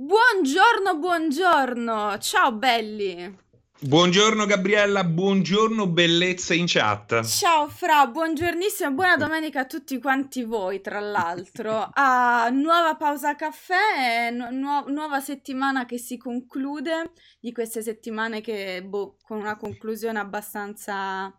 Buongiorno, buongiorno. Ciao belli. Buongiorno Gabriella, buongiorno bellezza in chat. Ciao Fra, buongiornissimo, buona domenica a tutti quanti voi, tra l'altro. A nuova pausa caffè, nu- nuova settimana che si conclude, di queste settimane che, boh, con una conclusione abbastanza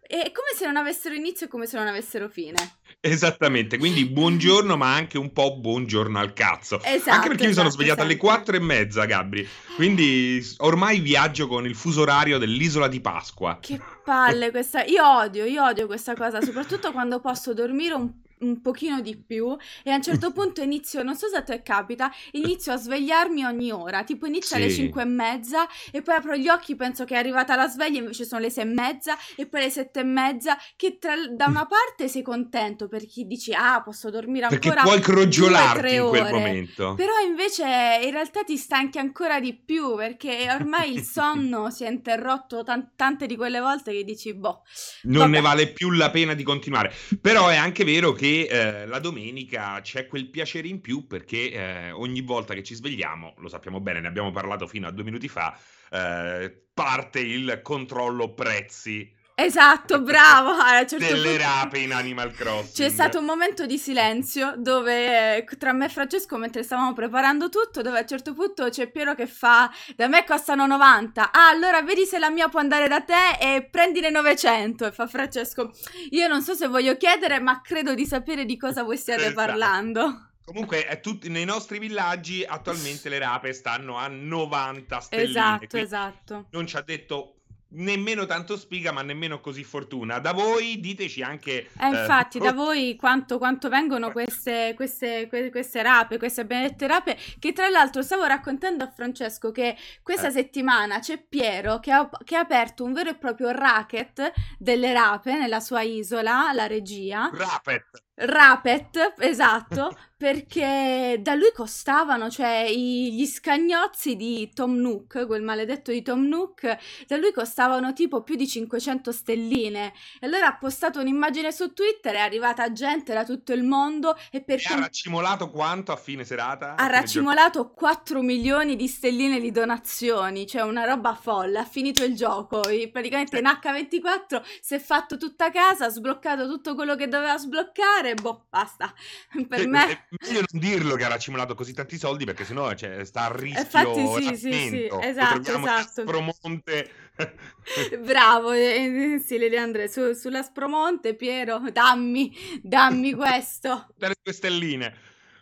è come se non avessero inizio e come se non avessero fine. Esattamente, quindi buongiorno, ma anche un po' buongiorno al cazzo. Esatto. Anche perché io mi sono esatto, svegliato alle esatto. quattro e mezza, Gabri. Quindi ormai viaggio con il fuso orario dell'isola di Pasqua. Che palle questa. Io odio, io odio questa cosa, soprattutto quando posso dormire un, un pochino di più e a un certo punto inizio, non so se a te capita, inizio a svegliarmi ogni ora. Tipo inizio alle Sì. 5 e mezza e poi apro gli occhi, penso che è arrivata la sveglia, invece sono le 6 e mezza e poi le 7 e mezza. Che tra- da una parte sei contento perché dici, ah, posso dormire Perché ancora. puoi due, crogiolarti in quel ore. momento. Però invece in realtà ti stanchi ancora di più perché ormai il sonno si è interrotto tan- tante di quelle volte che dici, boh, Non vabbè. ne vale più la pena di continuare. Però è anche vero che eh, la domenica c'è quel piacere in più perché eh, ogni volta che ci svegliamo, lo sappiamo bene, ne abbiamo parlato fino a due minuti fa, eh, parte il controllo prezzi Esatto, bravo. A certo delle punto rape in Animal Crossing. C'è stato un momento di silenzio dove eh, tra me e Francesco, mentre stavamo preparando tutto, dove a un certo punto c'è Piero che fa: Da me costano 90. Ah, allora vedi se la mia può andare da te e prendine 900. E fa Francesco: Io non so se voglio chiedere, ma credo di sapere di cosa voi stiate Esatto. parlando. Comunque, è tutti- nei nostri villaggi attualmente le rape stanno a 90 stelline. Esatto, esatto. Non ci ha detto nemmeno tanto spiga, ma nemmeno così fortuna. Da voi diteci anche. Eh, infatti, eh, da voi quanto, quanto vengono queste, queste, que- queste rape, queste benedette rape, che tra l'altro stavo raccontando a Francesco che questa Eh. settimana c'è Piero che ha, che ha aperto un vero e proprio racket delle rape nella sua isola, la regia. Rapet. Rapet, esatto, perché da lui costavano, cioè i- gli scagnozzi di Tom Nook, quel maledetto di Tom Nook, da lui costavano tipo più di 500 stelline. E allora ha postato un'immagine su Twitter, è arrivata gente da tutto il mondo e per E ha raccimolato quanto a fine serata? ha raccimolato 4 milioni di stelline di donazioni, cioè una roba folle, ha finito il gioco, praticamente in H24 si è fatto tutta casa, ha sbloccato tutto quello che doveva sbloccare, boh, basta. Per Eh, me... È meglio non dirlo che ha raccimolato così tanti soldi perché sennò cioè, sta a rischio Infatti sì, sì, sì, esatto, esatto. Aspromonte. Bravo, eh, eh, sì, Liliandre, su, sulla Spromonte, Piero, dammi, dammi questo. Dalle tue stelline.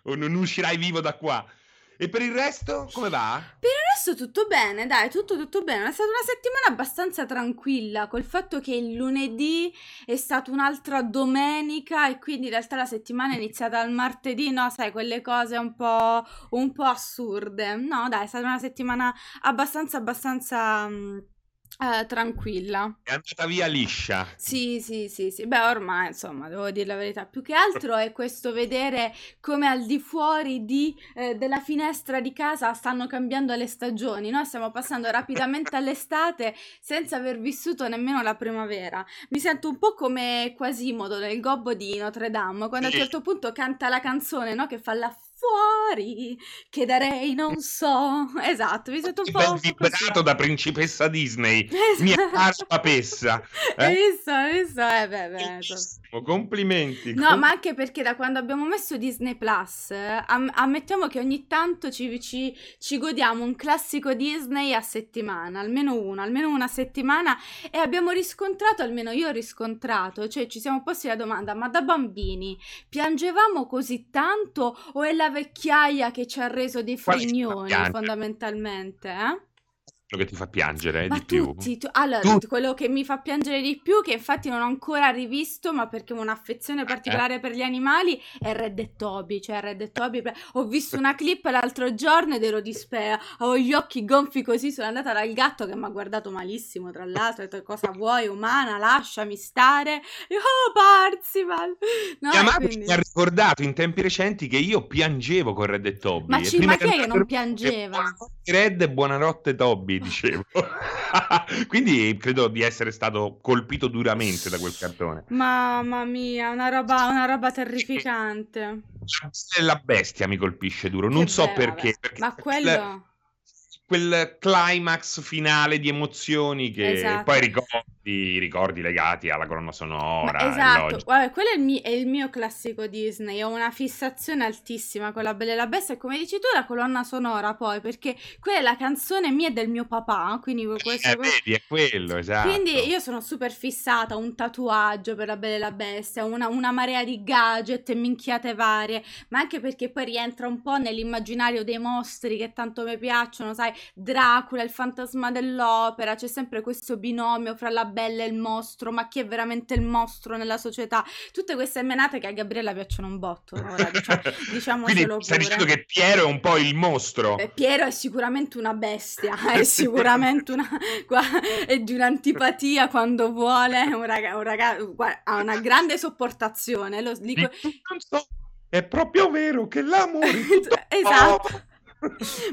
O non uscirai vivo da qua. E per il resto, come va? Per il resto tutto bene, dai, tutto tutto bene. È stata una settimana abbastanza tranquilla, col fatto che il lunedì è stata un'altra domenica e quindi in realtà la settimana è iniziata al martedì, no, sai, quelle cose un po', un po' assurde. No, dai, è stata una settimana abbastanza, abbastanza mm, eh, tranquilla. È andata via liscia. Sì, sì, sì, sì. Beh, ormai, insomma, devo dire la verità. Più che altro è questo vedere come al di fuori di, eh, della finestra di casa stanno cambiando le stagioni, no? Stiamo passando rapidamente all'estate senza aver vissuto nemmeno la primavera. Mi sento un po' come Quasimodo nel gobbo di Notre Dame, quando a un certo punto canta la canzone, no? Che fa là fuori, che darei non so. Esatto, mi sento un po', vibrato da principessa Disney. Esatto. Mia cara papessa. Eh? visto? Visto? Eh, beh, beh, complimenti. No, Com- ma anche perché da quando abbiamo messo Disney Plus, am- ammettiamo che ogni tanto ci, ci- ci godiamo un classico Disney a settimana, almeno uno, almeno una settimana, e abbiamo riscontrato, almeno io ho riscontrato, cioè ci siamo posti la domanda, ma da bambini piangevamo così tanto o è la vecchiaia che ci ha reso dei frignoni fondamentalmente, eh? Quello che ti fa piangere eh, Ma di più. tutti, tu- allora, Tutti. quello che mi fa piangere di più, che infatti non ho ancora rivisto, ma perché ho un'affezione particolare per gli animali, è Red e Toby. Cioè, Red e Toby. Ho visto una clip l'altro giorno ed ero dispera. Avevo gli occhi gonfi così. Sono andata dal gatto che mi ha guardato malissimo. Tra l'altro, ho detto: Cosa vuoi, umana? Lasciami stare. E, oh, Parzival! No, quindi- mi ha ricordato in tempi recenti che io piangevo con Red e Toby. Ma ci- ma chi è che non piangeva? Red e buonanotte Toby. Barbie, dicevo. Quindi credo di essere stato colpito duramente da quel cartone. Mamma mia, una roba, una roba terrificante. La bestia mi colpisce duro, non Che so bella, perché, perché Ma quello... quel climax finale di emozioni che Esatto. poi ricordi, ricordi legati alla colonna Ma sonora. è esatto, guarda, quello è il, mi- è il mio classico Disney, ho una fissazione altissima con la Bella e la Bestia e come dici tu la colonna sonora poi, perché quella è la canzone mia e del mio papà, quindi questo... Eh, vedi, è quello, esatto. Quindi io sono super fissata, un tatuaggio per la Bella e la Bestia, una, una marea di gadget e minchiate varie, ma anche perché poi rientra un po' nell'immaginario dei mostri che tanto mi piacciono, sai, Dracula, il fantasma dell'opera, c'è sempre questo binomio fra la bella e il mostro, ma chi è veramente il mostro nella società? Tutte queste menate che a Gabriella piacciono un botto, ora diciamo, Quindi diciamocelo stai dicendo che Piero è un po' il mostro. Eh, Piero è sicuramente una bestia, è sicuramente una, è di un'antipatia quando vuole, è un raga- un raga- guarda, ha una grande sopportazione, lo dico, Non so, è proprio vero che l'amore è esatto.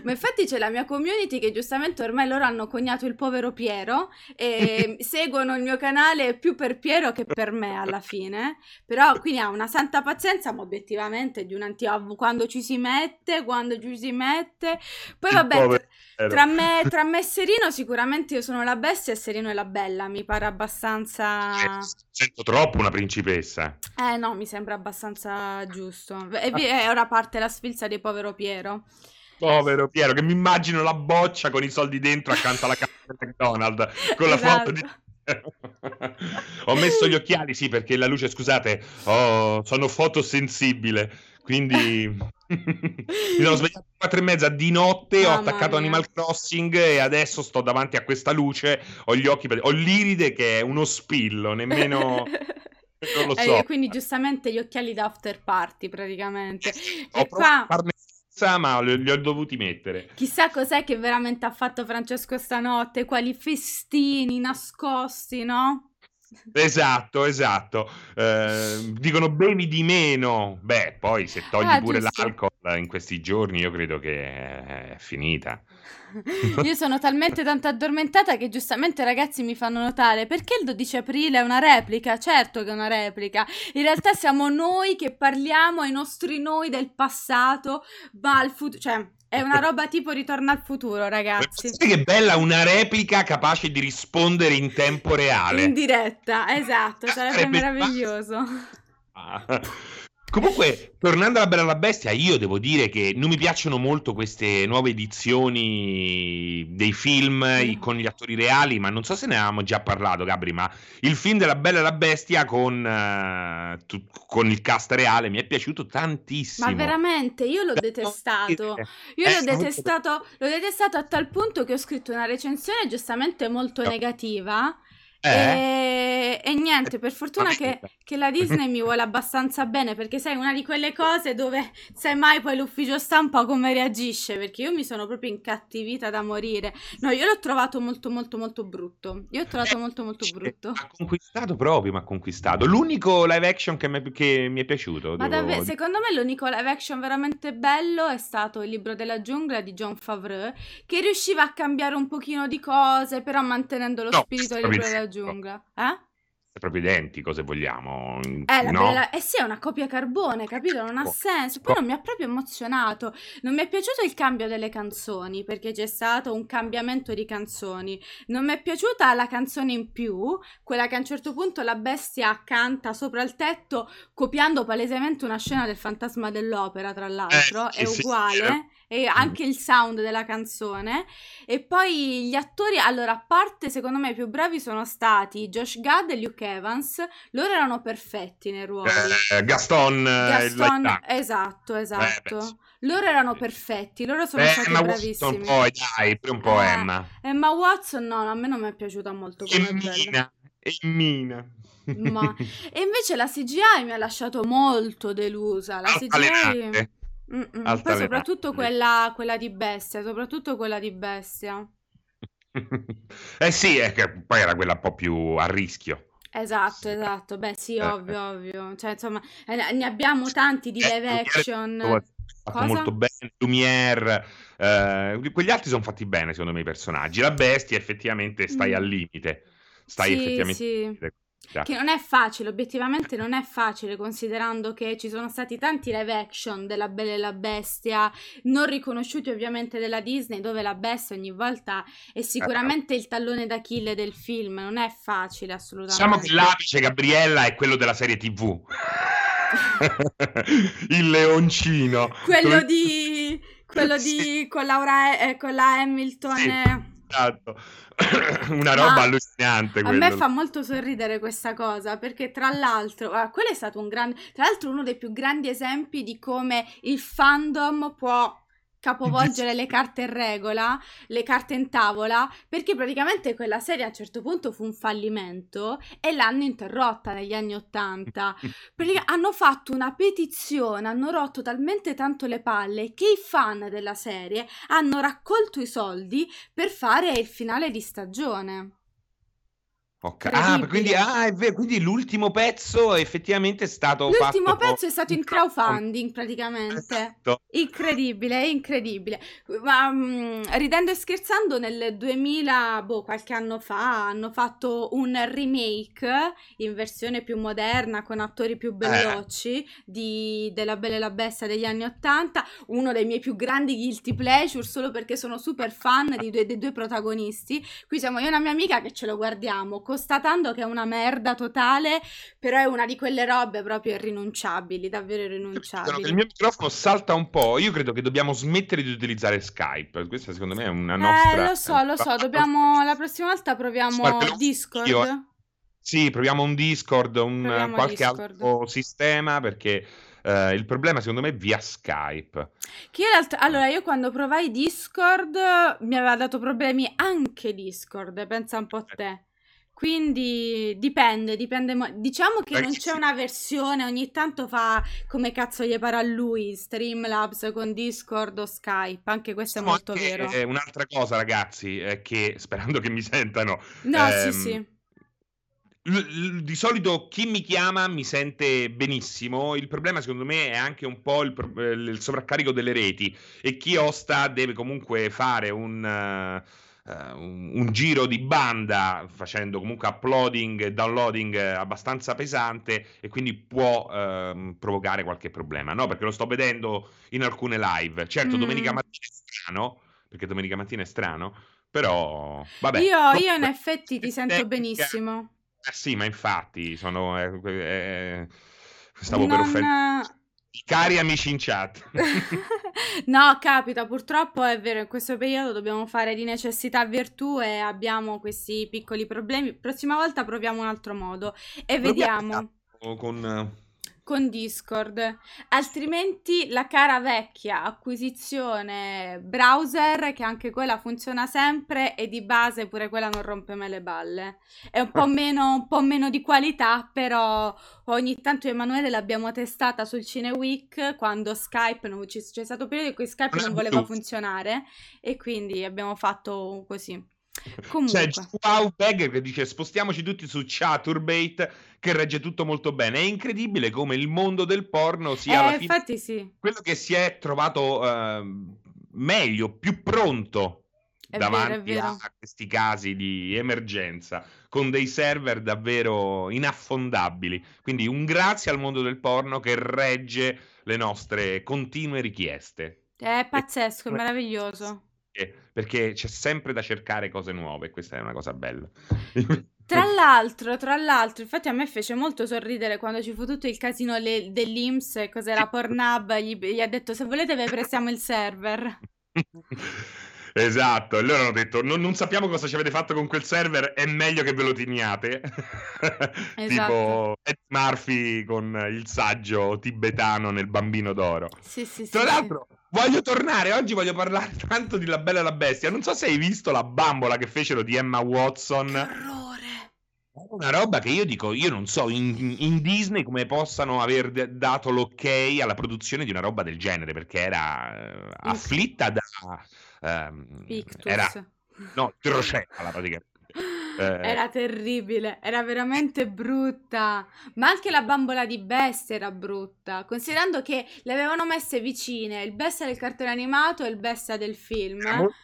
Ma infatti c'è la mia community che giustamente ormai loro hanno cognato il povero Piero e seguono il mio canale più per Piero che per me alla fine. Però quindi ha una santa pazienza, ma obiettivamente di un'antica quando ci si mette, quando ci si mette. Poi vabbè, tra- me, tra me e Serino sicuramente io sono la bestia e Serino è la bella, mi pare abbastanza... Eh, Sento troppo una principessa. Eh no, mi sembra abbastanza giusto. E vi- e ora parte la sfilza di povero Piero. Povero Piero, che mi immagino la boccia con i soldi dentro accanto alla casa del McDonald's con la foto di. Ho messo gli occhiali, sì, perché la luce, scusate, oh, sono fotosensibile, quindi mi sono svegliato alle quattro e mezza di notte, ho Mamma attaccato mia. Animal Crossing e adesso sto davanti a questa luce, ho gli occhi, ho l'iride che è uno spillo, nemmeno... Non lo Eh, so. quindi giustamente gli occhiali da after party praticamente. Ho E qua a farne senza, ma li, li ho dovuti mettere. chissà cos'è che veramente ha fatto Francesco stanotte, quali festini nascosti, no? Esatto, esatto. Eh, dicono bevi di meno. Beh, poi se togli Ah, pure giusto. l'alcol in questi giorni, io credo che è finita. Io sono talmente tanto addormentata che giustamente ragazzi mi fanno notare perché il 12 aprile è una replica? Certo che è una replica. In realtà siamo noi che parliamo ai nostri noi del passato, va al futuro, cioè è una roba tipo ritorno al futuro, ragazzi. Sai che bella una replica capace di rispondere in tempo reale. In diretta, esatto, sarebbe Sarebbe meraviglioso. Ah. Comunque, tornando alla Bella e la Bestia, io devo dire che non mi piacciono molto queste nuove edizioni dei film i- con gli attori reali, ma non so se ne avevamo già parlato, Gabri, ma il film della Bella e la Bestia con, eh, tu- con il cast reale mi è piaciuto tantissimo. Ma veramente, io l'ho Devo detestato. dire. Io Eh, l'ho molto- detestato, l'ho detestato a tal punto che ho scritto una recensione giustamente molto No. negativa. Eh? E, e niente, per fortuna che, che la Disney mi vuole abbastanza bene, perché sai, una di quelle cose dove sai mai poi l'ufficio stampa come reagisce, perché io mi sono proprio incattivita da morire. No, io l'ho trovato molto molto molto brutto. Io l'ho trovato Eh, molto molto brutto. Ha conquistato proprio, mi ha conquistato. L'unico live action che, mi- che mi è piaciuto. Ma devo davvero, secondo me l'unico live action veramente bello è stato Il libro della giungla di John Favreau, che riusciva a cambiare un pochino di cose, però mantenendo lo No, spirito del libro della identico. Giungla. Eh? È proprio identico, se vogliamo. Eh, no? bella- eh sì, è una copia carbone, capito? Non ha senso. Poi non mi ha proprio emozionato. Non mi è piaciuto il cambio delle canzoni, perché c'è stato un cambiamento di canzoni. Non mi è piaciuta la canzone in più, quella che a un certo punto la bestia canta sopra il tetto, copiando palesemente una scena del fantasma dell'opera, tra l'altro. Eh, sì, è sì, uguale. sì. E anche il sound della canzone. E poi gli attori, allora, a parte secondo me i più bravi sono stati Josh Gad e Luke Evans. Loro erano perfetti nei ruoli. Eh, Gaston, eh, il Gaston, action. esatto, esatto. beh, sì. Loro erano perfetti, loro sono Eh, stati Emma bravissimi. Watson, poi dai, pure un po' Eh, Emma. Emma Watson, no, a me non mi è piaciuta molto come bella. Mina, e Mina. Ma- E invece la CGI mi ha lasciato molto delusa. La CGI. Mm-mm. Poi soprattutto quella, quella di bestia, soprattutto quella di bestia. Eh sì, è che poi era quella un po' più a rischio. Esatto, esatto. Beh, sì, Eh, ovvio, ovvio. Cioè, insomma, eh, ne abbiamo tanti di Eh, live Lumiere action. tutto- fatto Cosa? molto bene, Lumiere, eh, quegli altri sono fatti bene secondo me i personaggi, la bestia effettivamente stai mm. al limite, stai sì, effettivamente sì. al limite. Che non è facile, obiettivamente non è facile, considerando che ci sono stati tanti live action della Bella e la Bestia, non riconosciuti ovviamente della Disney, dove la bestia ogni volta è sicuramente il tallone d'Achille del film, non è facile assolutamente. Diciamo che l'apice, Gabriella, è quello della serie TV. il leoncino. Quello di... quello di... con, Laura, eh, con la Hamilton... Sì. Esatto. Una roba Ma allucinante. A me fa molto sorridere questa cosa perché, tra l'altro, ah, quello è stato un grande, tra l'altro, uno dei più grandi esempi di come il fandom può capovolgere le carte in regola, le carte in tavola, perché praticamente quella serie a un certo punto fu un fallimento e l'hanno interrotta negli anni Ottanta. Hanno fatto una petizione, hanno rotto talmente tanto le palle che i fan della serie hanno raccolto i soldi per fare il finale di stagione. Okay. Ah, quindi, ah, è vero, quindi l'ultimo pezzo effettivamente è stato L'ultimo pezzo è stato in crowdfunding praticamente. Esatto. Incredibile, incredibile. Ma um, ridendo e scherzando, nel 2000, boh, qualche anno fa, hanno fatto un remake in versione più moderna con attori più veloci eh. di, della Bella e la Bestia degli anni Ottanta. Uno dei miei più grandi guilty pleasure, solo perché sono super fan dei due, dei due protagonisti. Qui siamo io e una mia amica che ce lo guardiamo constatando che è una merda totale, però è una di quelle robe proprio irrinunciabili, davvero irrinunciabili. Il mio microfono salta un po', io credo che dobbiamo smettere di utilizzare Skype, questa secondo me è una nostra... Eh, lo so, lo so, dobbiamo, la prossima volta proviamo Guarda, Discord. Io... Sì, proviamo un Discord, un proviamo qualche Discord. altro sistema perché Uh, il problema secondo me è via Skype. Che io allora io quando provai Discord mi aveva dato problemi anche Discord, pensa un po' a te. Quindi dipende, dipende. Diciamo che non c'è una versione, ogni tanto fa come cazzo gli pare a lui, Streamlabs con Discord o Skype, anche questo no, è molto vero. È un'altra cosa ragazzi, è che sperando che mi sentano. No, ehm, sì, sì. di solito chi mi chiama mi sente benissimo, il problema secondo me è anche un po' il, il sovraccarico delle reti e chi osta deve comunque fare un... Uh, uh, un, un, giro di banda facendo comunque uploading e downloading abbastanza pesante e quindi può uh, provocare qualche problema, no? Perché lo sto vedendo in alcune live. Certo, mm. domenica mattina è strano, perché domenica mattina è strano, però vabbè. Io, io in effetti ti sento tecnica... benissimo. Eh sì, ma infatti sono... Eh, eh, stavo non... per offendere Cari amici in chat. no, capita, purtroppo è vero, in questo periodo dobbiamo fare di necessità virtù e abbiamo questi piccoli problemi. Prossima volta proviamo un altro modo e vediamo. Con con Discord, altrimenti la cara vecchia acquisizione browser che anche quella funziona sempre e di base pure quella non rompe mai le balle. È un po' meno, un po meno di qualità, però ogni tanto Emanuele l'abbiamo testata sul Cineweek quando Skype non c'è, c'è stato un periodo in cui Skype non voleva funzionare e quindi abbiamo fatto così. Comunque. C'è Wow Bag che dice spostiamoci tutti su Chaturbate che regge tutto molto bene. È incredibile come il mondo del porno sia eh, infatti sì. quello che si è trovato uh, meglio, più pronto è davanti vero, a questi casi di emergenza con dei server davvero inaffondabili. Quindi un grazie al mondo del porno che regge le nostre continue richieste. È pazzesco, è meraviglioso perché c'è sempre da cercare cose nuove, questa è una cosa bella. Tra l'altro, tra l'altro, infatti a me fece molto sorridere quando ci fu tutto il casino le- dell'Inps, cos'era Pornhub, gli, gli ha detto se volete vi prestiamo il server. Esatto, e loro hanno detto non, non, sappiamo cosa ci avete fatto con quel server, è meglio che ve lo teniate. Esatto. tipo Ed Murphy con il saggio tibetano nel bambino d'oro. Sì, sì, Tra sì, l'altro. Voglio tornare, oggi voglio parlare tanto di La Bella e la Bestia. Non so se hai visto la bambola che fecero di Emma Watson. Che orrore! Una roba che io dico, io non so in, in Disney come possano aver d- dato l'ok alla produzione di una roba del genere, perché era uh, afflitta da Um, era no, troceala praticamente. Eh... Era terribile, era veramente brutta. Ma anche la bambola di bestia era brutta. Considerando che le avevano messe vicine il bestia del cartone animato e il bestia del film. Molto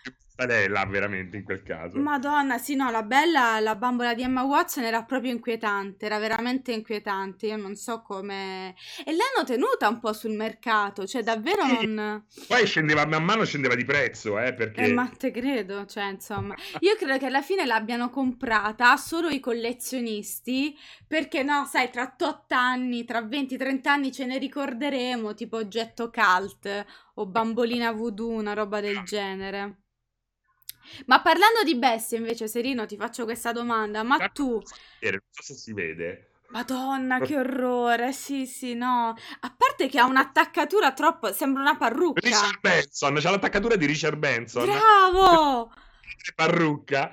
là veramente in quel caso. Madonna, sì, no, la bella, la bambola di Emma Watson era proprio inquietante, era veramente inquietante. Io non so come. E l'hanno tenuta un po' sul mercato, cioè davvero sì. non. Poi scendeva, man mano scendeva di prezzo, eh, perché. Eh, ma te credo, cioè, insomma. Io credo che alla fine l'abbiano comprata solo i collezionisti, perché no, sai, tra 8 anni, tra 20-30 anni ce ne ricorderemo, tipo oggetto cult o bambolina voodoo, una roba del genere. Ma parlando di bestie, invece, Serino, ti faccio questa domanda. Ma tu... Non so se si vede. Madonna, che orrore. Sì, sì, no. A parte che ha un'attaccatura troppo... Sembra una parrucca. Richard Benson, c'ha l'attaccatura di Richard Benson. Bravo! parrucca.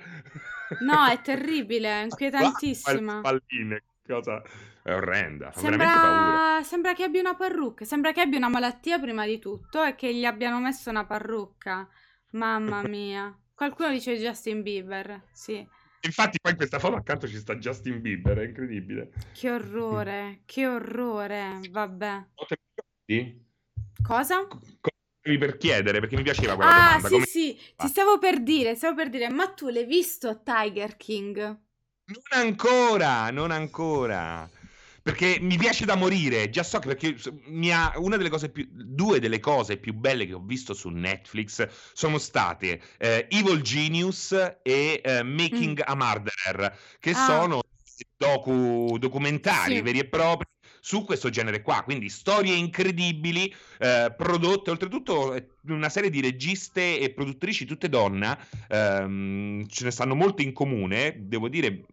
No, è terribile, è inquietantissima. Palline, cosa... È orrenda, sembra... sembra che abbia una parrucca, sembra che abbia una malattia prima di tutto e che gli abbiano messo una parrucca. Mamma mia. Qualcuno dice Justin Bieber, sì. Infatti poi in questa foto accanto ci sta Justin Bieber, è incredibile. Che orrore, che orrore, vabbè. Cosa? per chiedere perché mi piaceva quella ah, domanda. sì, Come... sì, ti stavo per dire, stavo per dire, ma tu l'hai visto Tiger King? Non ancora, non ancora perché mi piace da morire. Già so che perché ha, una delle cose più, due delle cose più belle che ho visto su Netflix sono state eh, Evil Genius e eh, Making mm. a Murderer, che ah. sono docu, documentari sì. veri e propri su questo genere qua, quindi storie incredibili eh, prodotte, oltretutto eh, una serie di registe e produttrici tutte donna, ehm, ce ne stanno molte in comune, devo dire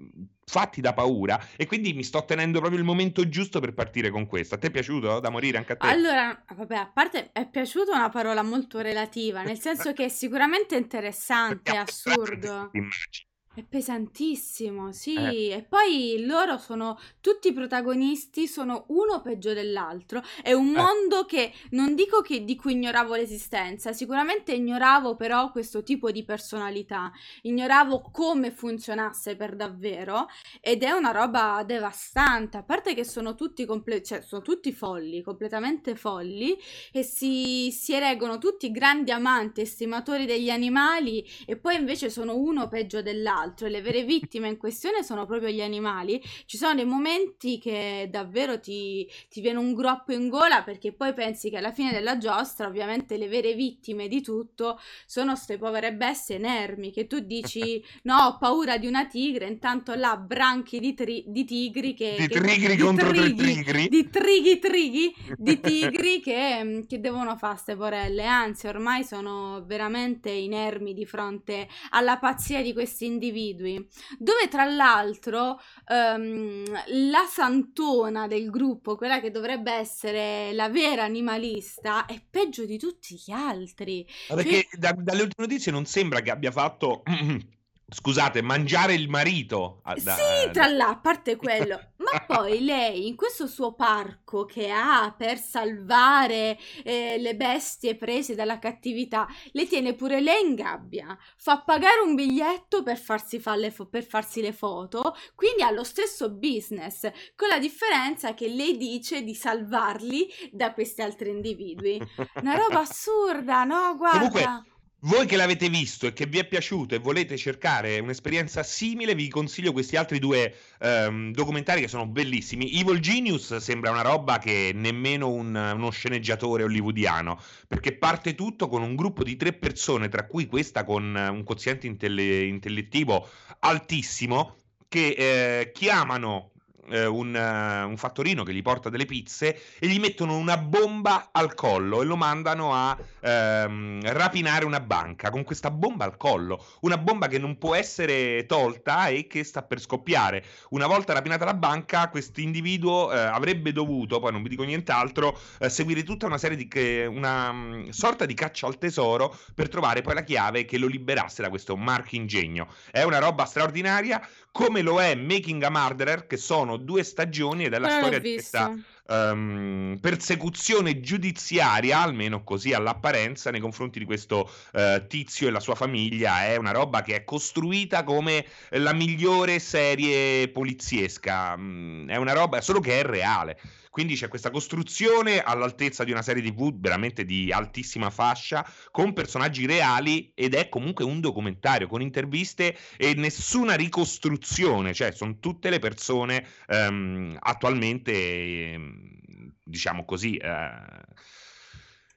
fatti da paura e quindi mi sto tenendo proprio il momento giusto per partire con questo. A te è piaciuto da morire anche a te? Allora, vabbè, a parte è piaciuta una parola molto relativa, nel senso che è sicuramente interessante, è assurdo. Immagino è pesantissimo, sì. Eh. E poi loro sono tutti i protagonisti, sono uno peggio dell'altro. È un eh. mondo che non dico che di cui ignoravo l'esistenza, sicuramente ignoravo però questo tipo di personalità, ignoravo come funzionasse per davvero ed è una roba devastante. A parte che sono tutti, comple- cioè, sono tutti folli, completamente folli e si, si ereggono tutti grandi amanti, estimatori degli animali e poi invece sono uno peggio dell'altro l'altro e le vere vittime in questione sono proprio gli animali, ci sono dei momenti che davvero ti, ti viene un groppo in gola perché poi pensi che alla fine della giostra ovviamente le vere vittime di tutto sono queste povere bestie inermi che tu dici no ho paura di una tigre intanto là branchi di, tri- di tigri che... Di che, trigri di contro trighi, trigri. Di trighi trighi di tigri che, che devono fare ste porelle anzi ormai sono veramente inermi di fronte alla pazzia di questi individui individui, dove tra l'altro um, la santona del gruppo, quella che dovrebbe essere la vera animalista, è peggio di tutti gli altri. Ma perché cioè... da, dalle ultime notizie non sembra che abbia fatto Scusate, mangiare il marito. Ah, da, sì, tra l'altro, a parte quello. Ma poi lei, in questo suo parco che ha per salvare eh, le bestie prese dalla cattività, le tiene pure lei in gabbia. Fa pagare un biglietto per farsi, fo- per farsi le foto. Quindi ha lo stesso business, con la differenza che lei dice di salvarli da questi altri individui. Una roba assurda, no? Guarda. Comunque voi che l'avete visto e che vi è piaciuto e volete cercare un'esperienza simile, vi consiglio questi altri due um, documentari che sono bellissimi. Evil Genius sembra una roba che nemmeno un, uno sceneggiatore hollywoodiano, perché parte tutto con un gruppo di tre persone, tra cui questa con un quoziente intelle- intellettivo altissimo, che eh, chiamano eh, un, uh, un, fattorino che gli porta delle pizze e gli mettono una bomba al collo e lo mandano a ehm, rapinare una banca con questa bomba al collo, una bomba che non può essere tolta e che sta per scoppiare. Una volta rapinata la banca, questo individuo eh, avrebbe dovuto, poi non vi dico nient'altro, eh, seguire tutta una serie di che, una um, sorta di caccia al tesoro per trovare poi la chiave che lo liberasse da questo marco ingegno. È una roba straordinaria, come lo è Making a Murderer, che sono due stagioni ed è la eh, storia di questa um, persecuzione giudiziaria, almeno così all'apparenza, nei confronti di questo uh, tizio e la sua famiglia. È una roba che è costruita come la migliore serie poliziesca. Mm, è una roba solo che è reale. Quindi c'è questa costruzione all'altezza di una serie TV veramente di altissima fascia, con personaggi reali ed è comunque un documentario con interviste e nessuna ricostruzione, cioè sono tutte le persone um, attualmente, diciamo così, uh,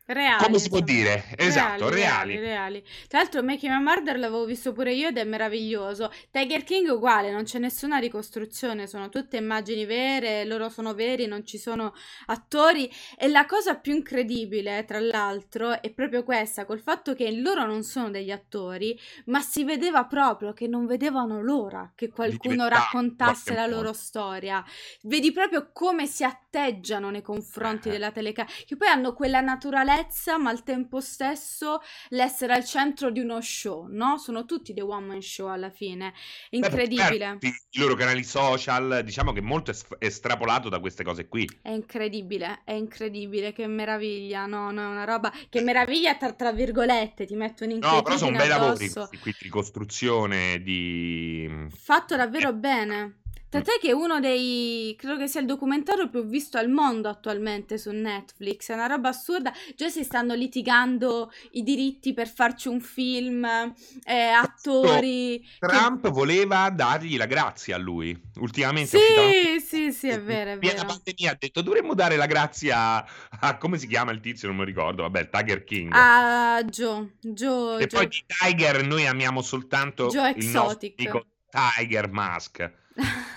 Reali, come si può dire? Esatto, reali. reali. reali. Tra l'altro, Making a Murder l'avevo visto pure io ed è meraviglioso. Tiger King uguale, non c'è nessuna ricostruzione, sono tutte immagini vere, loro sono veri, non ci sono attori. E la cosa più incredibile, tra l'altro, è proprio questa, col fatto che loro non sono degli attori, ma si vedeva proprio che non vedevano l'ora che qualcuno raccontasse la loro storia. Vedi proprio come si atteggiano nei confronti eh. della telecamera, che poi hanno quella naturalezza ma al tempo stesso l'essere al centro di uno show, no? Sono tutti dei one man show alla fine. Incredibile. Beh, I loro canali social, diciamo che molto è estrapolato da queste cose qui. È incredibile, è incredibile, che meraviglia, no? no è una roba che meraviglia tra, tra virgolette, ti mettono in No, però sono bei lavori, qui di costruzione, di... Fatto davvero bene. Tant'è che uno dei, credo che sia il documentario più visto al mondo attualmente su Netflix, è una roba assurda, già si stanno litigando i diritti per farci un film, eh, attori... Trump che... voleva dargli la grazia a lui, ultimamente. Sì, sì, sì, è vero, è vero. La pandemia ha detto dovremmo dare la grazia a, come si chiama il tizio, non mi ricordo, vabbè, Tiger King. A Joe, Joe. E Joe. poi di Tiger noi amiamo soltanto Joe Exotic. Tiger Mask.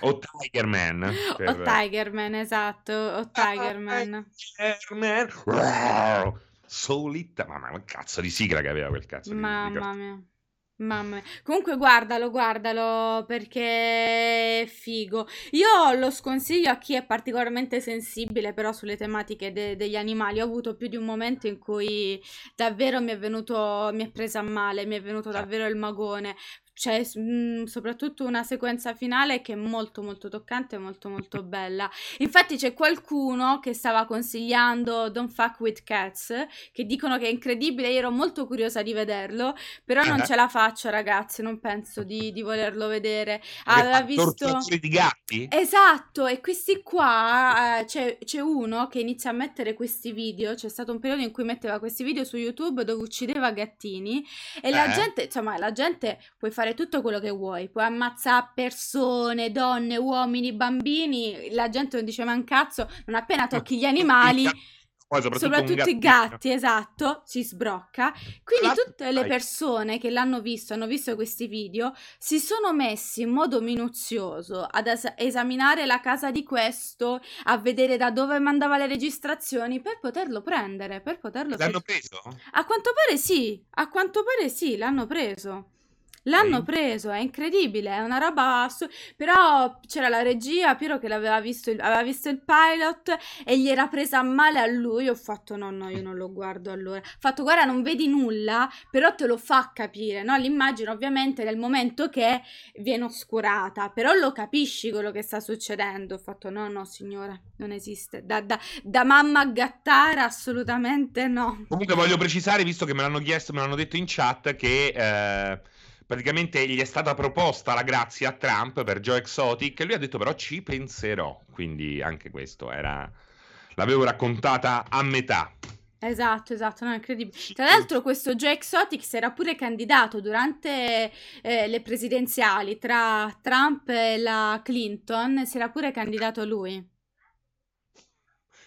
O Tiger Man. Per... O Tiger Man, esatto. O Tiger Man. Tiger Man. Solita. Mamma mia, cazzo di sigla che aveva quel cazzo Mamma di... mia. Mamma mia. Comunque guardalo, guardalo perché è figo. Io lo sconsiglio a chi è particolarmente sensibile però sulle tematiche de- degli animali. Ho avuto più di un momento in cui davvero mi è venuto, mi è presa male, mi è venuto ah. davvero il magone c'è mh, mhmm, soprattutto una sequenza finale che è molto molto toccante e molto molto bella. Infatti c'è qualcuno che stava consigliando Don't Fuck With Cats, che dicono che è incredibile, io ero molto curiosa di vederlo, però non ce la faccio ragazzi, non penso di, di volerlo vedere. Aveva visto... di gatti? Esatto, e questi qua, eh, c'è, c'è uno che inizia a mettere questi video, c'è stato un periodo in cui metteva questi video su YouTube dove uccideva gattini e eh. la gente, insomma la gente puoi fare fare tutto quello che vuoi, puoi ammazzare persone, donne, uomini, bambini, la gente non dice man cazzo, non appena tocchi gli animali... Poi soprattutto, soprattutto i gatti, esatto, si sbrocca. Quindi tutte le persone che l'hanno visto, hanno visto questi video, si sono messi in modo minuzioso ad es- esaminare la casa di questo, a vedere da dove mandava le registrazioni per poterlo prendere, per poterlo... L'hanno preso? A quanto pare sì, a quanto pare sì, l'hanno preso. L'hanno Sì. preso, è incredibile, è una roba assu- Però c'era la regia, Piero che l'aveva visto, il, aveva visto il pilot e gli era presa male a lui. Ho fatto no, no, io non lo guardo allora. Ho fatto guarda, non vedi nulla, però te lo fa capire, no? L'immagine ovviamente nel momento che viene oscurata, però lo capisci quello che sta succedendo. Ho fatto no, no, signora, non esiste. Da, da, da mamma gattara assolutamente no. Comunque voglio precisare, visto che me l'hanno chiesto, me l'hanno detto in chat, che eh, praticamente gli è stata proposta la grazia a Trump per Joe Exotic e lui ha detto però ci penserò, quindi anche questo era... l'avevo raccontata a metà. Esatto, esatto, no, è incredibile. Tra l'altro questo Joe Exotic si era pure candidato durante eh, le presidenziali tra Trump e la Clinton, si era pure candidato lui.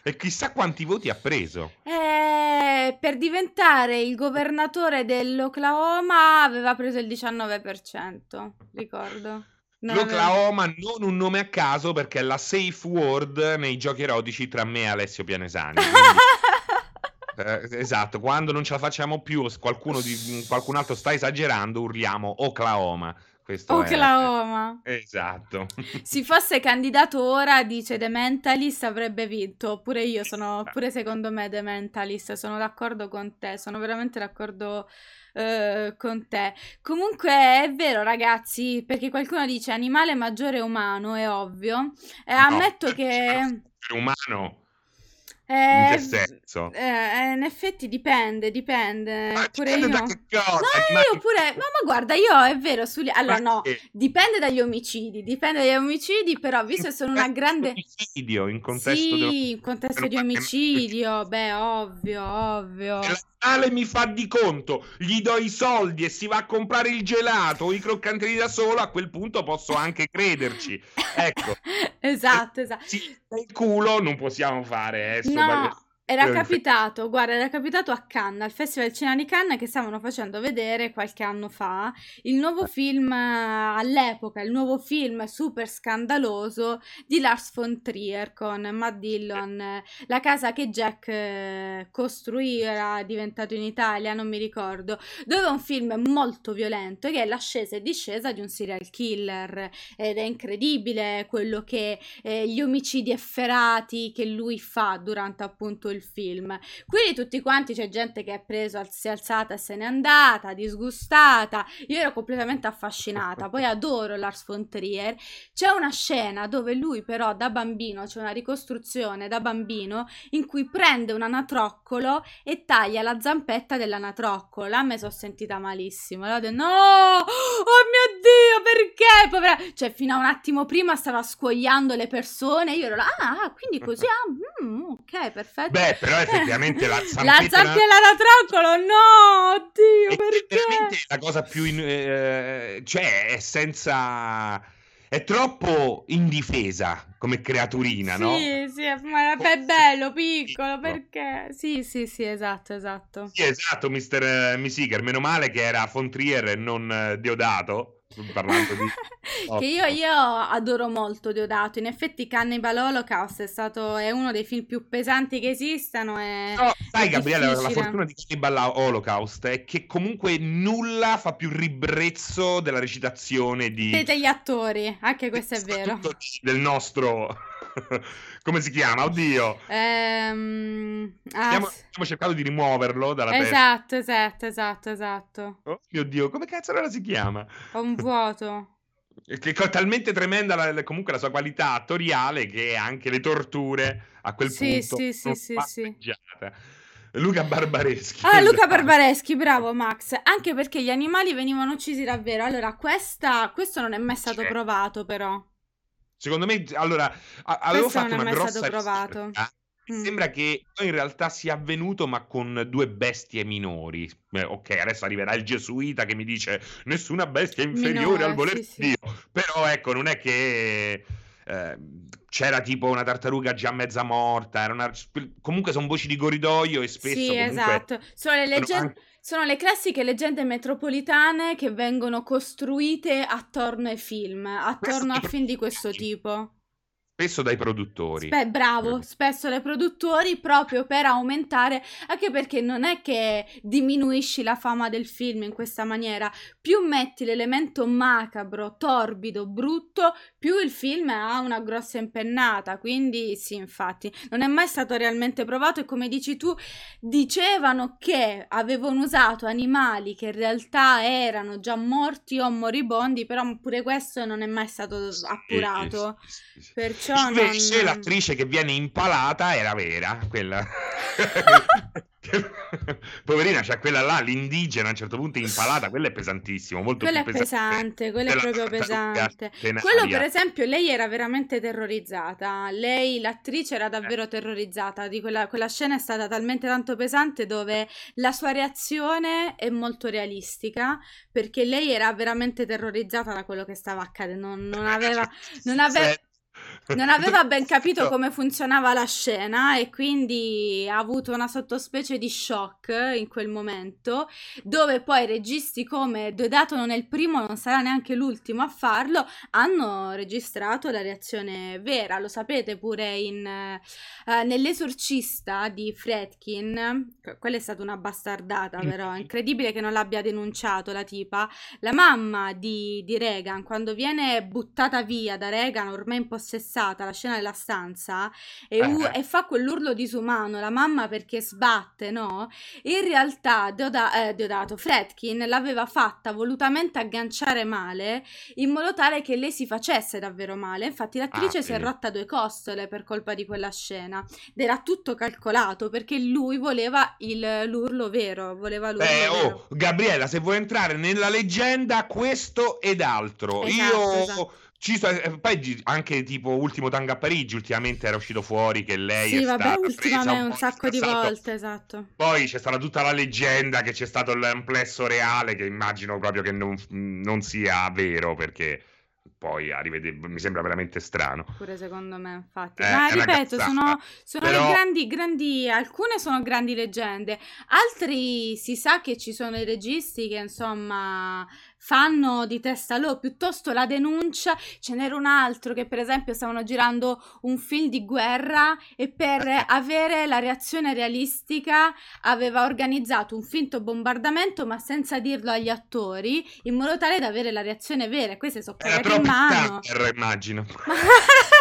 E chissà quanti voti ha preso. Eh, per diventare il governatore dell'Oklahoma aveva preso il 19%, ricordo. Non L'Oklahoma aveva... non un nome a caso perché è la safe word nei giochi erotici tra me e Alessio Pianesani. Quindi... Eh, esatto, quando non ce la facciamo più, qualcuno di, qualcun altro sta esagerando, urliamo Oklahoma. Questo Oklahoma. È... Esatto. Se fosse candidato ora, dice The Mentalist, avrebbe vinto. Pure io sono, pure secondo me The Mentalist, sono d'accordo con te, sono veramente d'accordo uh, con te. Comunque è vero ragazzi, perché qualcuno dice animale maggiore umano, è ovvio. E no, ammetto che... Umano Eh, in che senso? Eh, in effetti dipende, dipende. Ma pure dipende io. cosa? No, io pure. Ma, ma guarda, io è vero. Sugli... Allora, ma no, che... dipende dagli omicidi. Dipende dagli omicidi, però, visto che sono una grande. Omicidio in contesto Sì, dello... in contesto di omicidio. Beh, ovvio, ovvio. Ale mi fa di conto, gli do i soldi e si va a comprare il gelato o i croccantini da solo, a quel punto posso anche crederci. Ecco. esatto, esatto. Sì, il culo non possiamo fare. Eh, no, era capitato, guarda, era capitato a Cannes, al Festival Cinema di Cannes che stavano facendo vedere qualche anno fa il nuovo film all'epoca, il nuovo film super scandaloso di Lars von Trier con Matt Dillon, la casa che Jack eh, costruì era diventato in Italia, non mi ricordo, dove è un film molto violento che è l'ascesa e discesa di un serial killer ed è incredibile quello che eh, gli omicidi efferati che lui fa durante appunto il film. Quindi tutti quanti c'è gente che è preso, si è alzata e se n'è andata, disgustata. Io ero completamente affascinata. Poi adoro Lars von Trier. C'è una scena dove lui però da bambino, c'è una ricostruzione da bambino in cui prende un anatroccolo e taglia la zampetta dell'anatroccolo. Là me sono sentita malissimo. Allora, no! Oh mio Dio, perché? Povera... Cioè, fino a un attimo prima stava scuoiando le persone. Io ero là, ah, quindi così, ah, mm, ok, perfetto. Beh, Beh, però effettivamente la zampetta... La zampella da troccolo, no! Oddio, perché? Veramente la cosa più... In, eh, cioè, è senza... È troppo indifesa come creaturina, sì, no? Sì, sì, ma è bello, piccolo, perché? Sì, sì, sì, esatto, esatto. Sì, esatto, Mr. Misiger. Meno male che era Fontrier e non uh, Diodato parlando di... che io, io, adoro molto Deodato, in effetti Cannibal Holocaust è stato è uno dei film più pesanti che esistano e no, sai Gabriele, la fortuna di Cannibal Holocaust è che comunque nulla fa più ribrezzo della recitazione di... degli attori, anche questo è vero. Del nostro come si chiama? Oddio. Ehm... Ah, stiamo, stiamo, cercando di rimuoverlo dalla esatto, testa. Esatto, esatto, esatto. Oh mio Dio, come cazzo allora si chiama? Ho un vuoto. che è talmente tremenda la, comunque la sua qualità attoriale che anche le torture a quel sì, punto sì, sì, sì, sì. Luca Barbareschi. Ah, Luca Barbareschi, bravo Max. Anche perché gli animali venivano uccisi davvero. Allora, questa, questo non è mai stato C'è. provato, però. Secondo me, allora, avevo Questo fatto una grossa provato. Mm. Sembra che in realtà sia avvenuto, ma con due bestie minori. Eh, ok, adesso arriverà il gesuita che mi dice nessuna bestia è inferiore Minore, al voler sì, Dio. Sì. Però ecco, non è che eh, c'era tipo una tartaruga già mezza morta. Una... Comunque sono voci di corridoio e spesso. Sì, comunque... esatto. Sono le leggende. Sono le classiche leggende metropolitane che vengono costruite attorno ai film, attorno a film di questo tipo. Spesso dai produttori. Spe- bravo, spesso dai produttori proprio per aumentare, anche perché non è che diminuisci la fama del film in questa maniera, più metti l'elemento macabro, torbido, brutto, più il film ha una grossa impennata, quindi sì, infatti, non è mai stato realmente provato e come dici tu, dicevano che avevano usato animali che in realtà erano già morti o moribondi, però pure questo non è mai stato appurato. Sì, sì, sì, Perciò Invece non... l'attrice che viene impalata era vera, quella... Poverina, c'è cioè quella là, l'indigena a un certo punto impalata, quella è pesantissimo, molto quella è pesante. Quella è proprio pesante. Quello per esempio, lei era veramente terrorizzata, lei, l'attrice era davvero eh. terrorizzata, di quella, quella scena è stata talmente tanto pesante dove la sua reazione è molto realistica, perché lei era veramente terrorizzata da quello che stava accadendo, non, non aveva... Non aveva non aveva ben capito come funzionava la scena e quindi ha avuto una sottospecie di shock in quel momento, dove poi registi come Deodato non è il primo, non sarà neanche l'ultimo a farlo, hanno registrato la reazione vera, lo sapete pure in, uh, nell'esorcista di Fredkin, quella è stata una bastardata però, è incredibile che non l'abbia denunciato la tipa, la mamma di, di Reagan quando viene buttata via da Reagan ormai in possesso cessata, la scena della stanza, e, u- Eh. e fa quell'urlo disumano, la mamma perché sbatte, no? In realtà Deoda- eh, Deodato, Fredkin l'aveva fatta volutamente agganciare male in modo tale che lei si facesse davvero male. Infatti l'attrice Ah, si è rotta due costole per colpa di quella scena ed era tutto calcolato perché lui voleva il- l'urlo vero, voleva l'urlo Eh, vero. oh, Gabriella, se vuoi entrare nella leggenda, questo ed altro. Esatto, Io esatto. Ci sto, eh, poi anche tipo ultimo tango a Parigi, ultimamente era uscito fuori che lei Sì, è vabbè, stata ultimamente un un sacco di volte, esatto. Poi c'è stata tutta la leggenda che c'è stato l'amplesso reale, che immagino proprio che non, non sia vero, perché poi a rivedere mi sembra veramente strano. Pure secondo me, infatti. Eh, Ma ripeto, cazzata. sono, sono Però- le grandi, grandi, alcune sono grandi leggende, altri si sa che ci sono i registi che insomma fanno di testa loro, piuttosto la denuncia, ce n'era un altro che per esempio stavano girando un film di guerra e per avere la reazione realistica aveva organizzato un finto bombardamento ma senza dirlo agli attori in modo tale da avere la reazione vera queste sono Era cagate in mano. Thunder, immagino.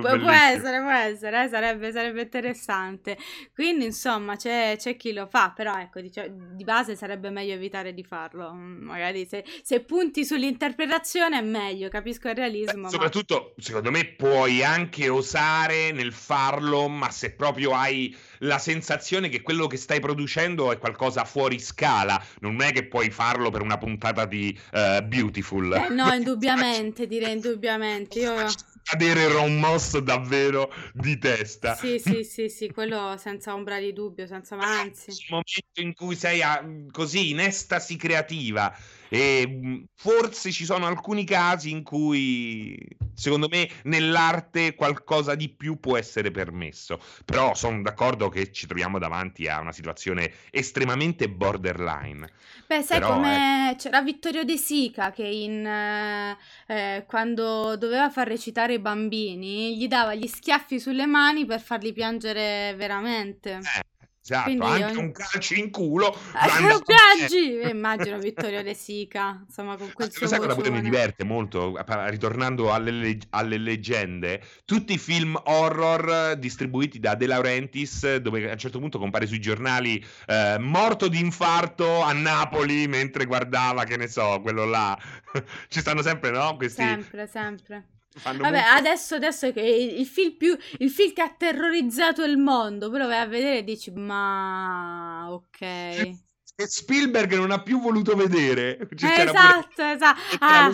Pu- può essere, può essere, eh, sarebbe, sarebbe interessante. Quindi, insomma, c'è, c'è chi lo fa, però ecco, dice- di base sarebbe meglio evitare di farlo. Mm, Magari se, se punti sull'interpretazione è meglio, capisco il realismo, Beh, ma soprattutto, secondo me, puoi anche osare nel farlo, ma se proprio hai la sensazione che quello che stai producendo è qualcosa fuori scala, non è che puoi farlo per una puntata di eh, Beautiful. Eh, no, indubbiamente, direi indubbiamente. Io... Cadere Ron Moss davvero di testa. Sì, sì, sì, sì, quello senza ombra di dubbio, senza ma anzi. Il momento in cui sei a- così in estasi creativa e mh, forse ci sono alcuni casi in cui secondo me nell'arte qualcosa di più può essere permesso però sono d'accordo che ci troviamo davanti a una situazione estremamente borderline Beh, sai Però, come c'era Vittorio De Sica che in, eh, eh, quando doveva far recitare i bambini gli dava gli schiaffi sulle mani per farli piangere veramente. Eh, esatto Quindi anche ogni- un calcio in culo lo piangi! Eh, Immagino Vittorio De Sica, insomma, con quel suo sai cosa pure mi diverte molto, ritornando alle, leg- alle leggende, tutti i film horror distribuiti da De Laurentiis, dove a un certo punto compare sui giornali eh, morto di infarto a Napoli mentre guardava, che ne so, quello là. Ci stanno sempre, no? Questi Sempre, sempre. Vabbè, molto- adesso, adesso è il film più il film che ha terrorizzato il mondo, poi lo vai a vedere e dici, ma ok. Spielberg non ha più voluto vedere. C'era pure- esatto, esatto. Ah,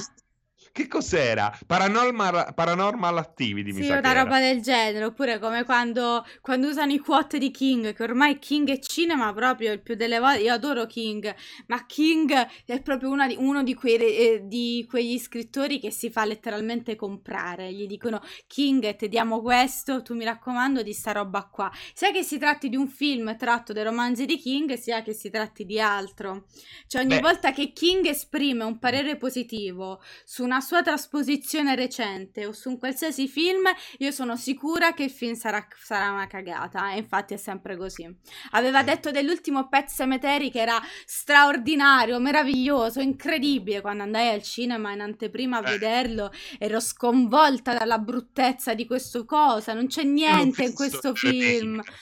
Che cos'era? Paranormal, Paranormal Activity, mi Sì, sa una che era. roba del genere, oppure come quando, quando usano i quote di King, che ormai King è cinema proprio il più delle volte, io adoro King, ma King è proprio di- uno di, quei, eh, di quegli scrittori che si fa letteralmente comprare, gli dicono King ti diamo questo, tu mi raccomando di sta roba qua, sia che si tratti di un film tratto dai romanzi di King, sia che si tratti di altro, cioè ogni Beh. volta che King esprime un parere positivo su una sua trasposizione recente o su un qualsiasi film, io sono sicura che il film sarà, sarà una cagata. E infatti è sempre così. Aveva detto dell'ultimo Pet Cemetery che era straordinario, meraviglioso, incredibile. Quando andai al cinema in anteprima a Eh. vederlo, ero sconvolta dalla bruttezza di questo cosa. Non c'è niente in questo film. Però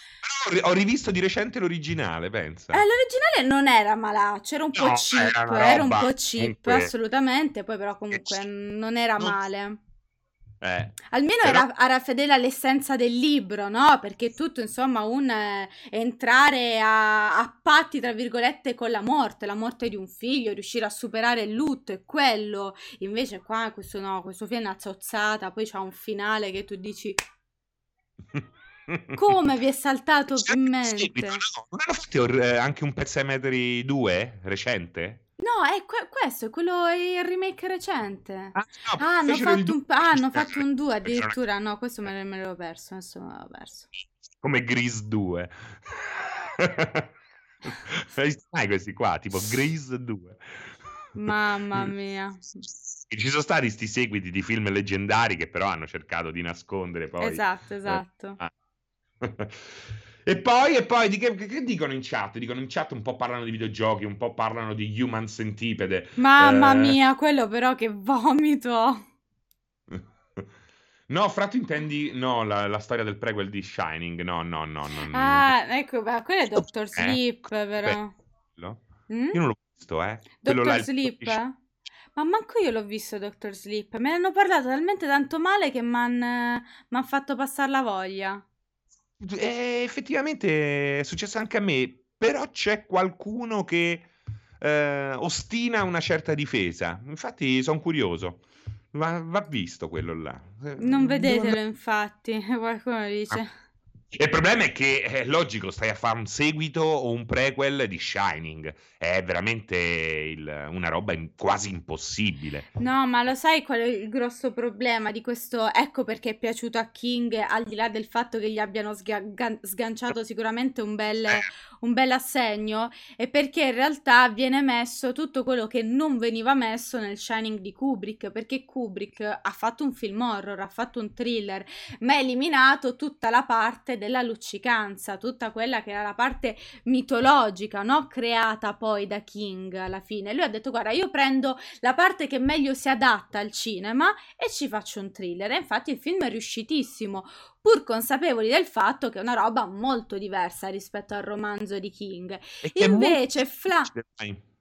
ho ri- ho rivisto di recente l'originale, pensa. Eh, l'originale non era malaccio, era un po' No, cheap, era era un po' cheap, comunque, assolutamente, poi però comunque non era male. Eh, Almeno Però- era, era fedele all'essenza del libro, no? Perché è tutto, insomma, un eh, entrare a, a patti, tra virgolette, con la morte, la morte di un figlio, riuscire a superare il lutto e quello. Invece qua questo no, questo film è una zozzata, poi c'ha un finale che tu dici come vi è saltato in mente? seguito, no? Non hanno fatto eh, anche un Pet Cemetery 2 recente? No, è que- questo, è quello, è il remake recente. Ah, no, Ah, hanno il fatto un, ah, hanno fatto un 2 Fecero una- addirittura. No, questo me, me l'ero perso. Adesso me l'ero perso. Come Grease 2. Mai questi qua, tipo Grease 2. Mamma mia. Ci sono stati questi seguiti di film leggendari che però hanno cercato di nascondere poi. Esatto, esatto. Ah. E poi, e poi di che, che dicono in chat? Dicono in chat un po' parlano di videogiochi, un po' parlano di Human Centipede. Mamma Eh, mia, quello però che vomito. No, fra tu intendi no, la, la storia del prequel di Shining. No, no, no, no. no. Ah, ecco, ma quello è Doctor Eh, Sleep, però. Quello? Mm? Io non l'ho visto, eh. Doctor Sleep? Ma manco io l'ho visto Doctor Sleep. Me ne hanno parlato talmente tanto male che mi hanno fatto passare la voglia. Eh, effettivamente è successo anche a me, però c'è qualcuno che eh, ostina una certa difesa. Infatti sono curioso. Va, va visto quello là. Non vedetelo, andare- infatti. Qualcuno dice. Il problema è che è logico, stai a fare un seguito o un prequel di Shining. È veramente il- una roba in- quasi impossibile. No, ma lo sai qual è il grosso problema di questo? Ecco perché è piaciuto a King, al di là del fatto che gli abbiano sga- gan- sganciato sicuramente un bel, un bel assegno, è perché in realtà viene messo tutto quello che non veniva messo nel Shining di Kubrick, perché Kubrick ha fatto un film horror, ha fatto un thriller, ma ha eliminato tutta la parte della luccicanza, tutta quella che era la parte mitologica, no? Creata poi da King alla fine. Lui ha detto: Guarda, io prendo la parte che meglio si adatta al cinema e ci faccio un thriller. E infatti il film è riuscitissimo, pur consapevoli del fatto che è una roba molto diversa rispetto al romanzo di King. E che è molto Invece, Fla.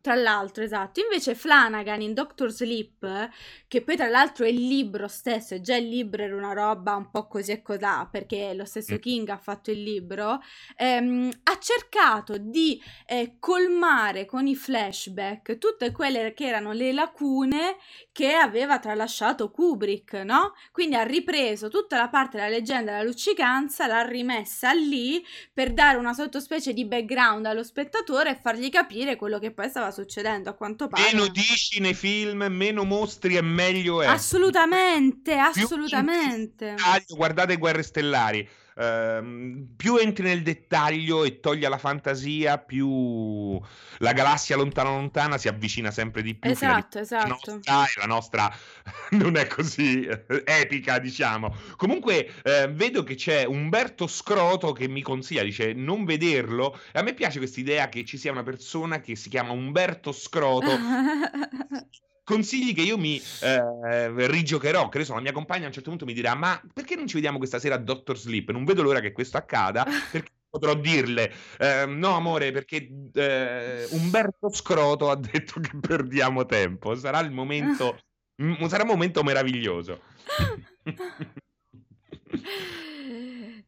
Tra l'altro, esatto. Invece Flanagan in Doctor Sleep, che poi tra l'altro è il libro stesso, e già il libro era una roba un po' così e cosà, perché lo stesso Mm. King ha fatto il libro, ehm, ha cercato di eh, colmare con i flashback tutte quelle che erano le lacune che aveva tralasciato Kubrick, no? Quindi ha ripreso tutta la parte della leggenda della luccicanza, l'ha rimessa lì per dare una sottospecie di background allo spettatore e fargli capire quello che poi stava succedendo a quanto pare. Meno dici nei film, meno mostri e meglio è. Assolutamente, assolutamente. guardate Guerre Stellari. Ehm, più entri nel dettaglio e togli la fantasia, più la galassia lontana lontana si avvicina sempre di più. Esatto, la esatto. nostra, e la nostra non è così eh, epica, diciamo. Comunque, eh, vedo che c'è Umberto Scroto che mi consiglia, dice non vederlo. E a me piace questa idea che ci sia una persona che si chiama Umberto Scroto consigli che io mi eh, rigiocherò. Che ne so, la mia compagna a un certo punto mi dirà: Ma perché non ci vediamo questa sera a Doctor Sleep? Non vedo l'ora che questo accada perché potrò dirle: eh, No, amore, perché eh, Umberto Scroto ha detto che perdiamo tempo. Sarà il momento, m- sarà un momento meraviglioso.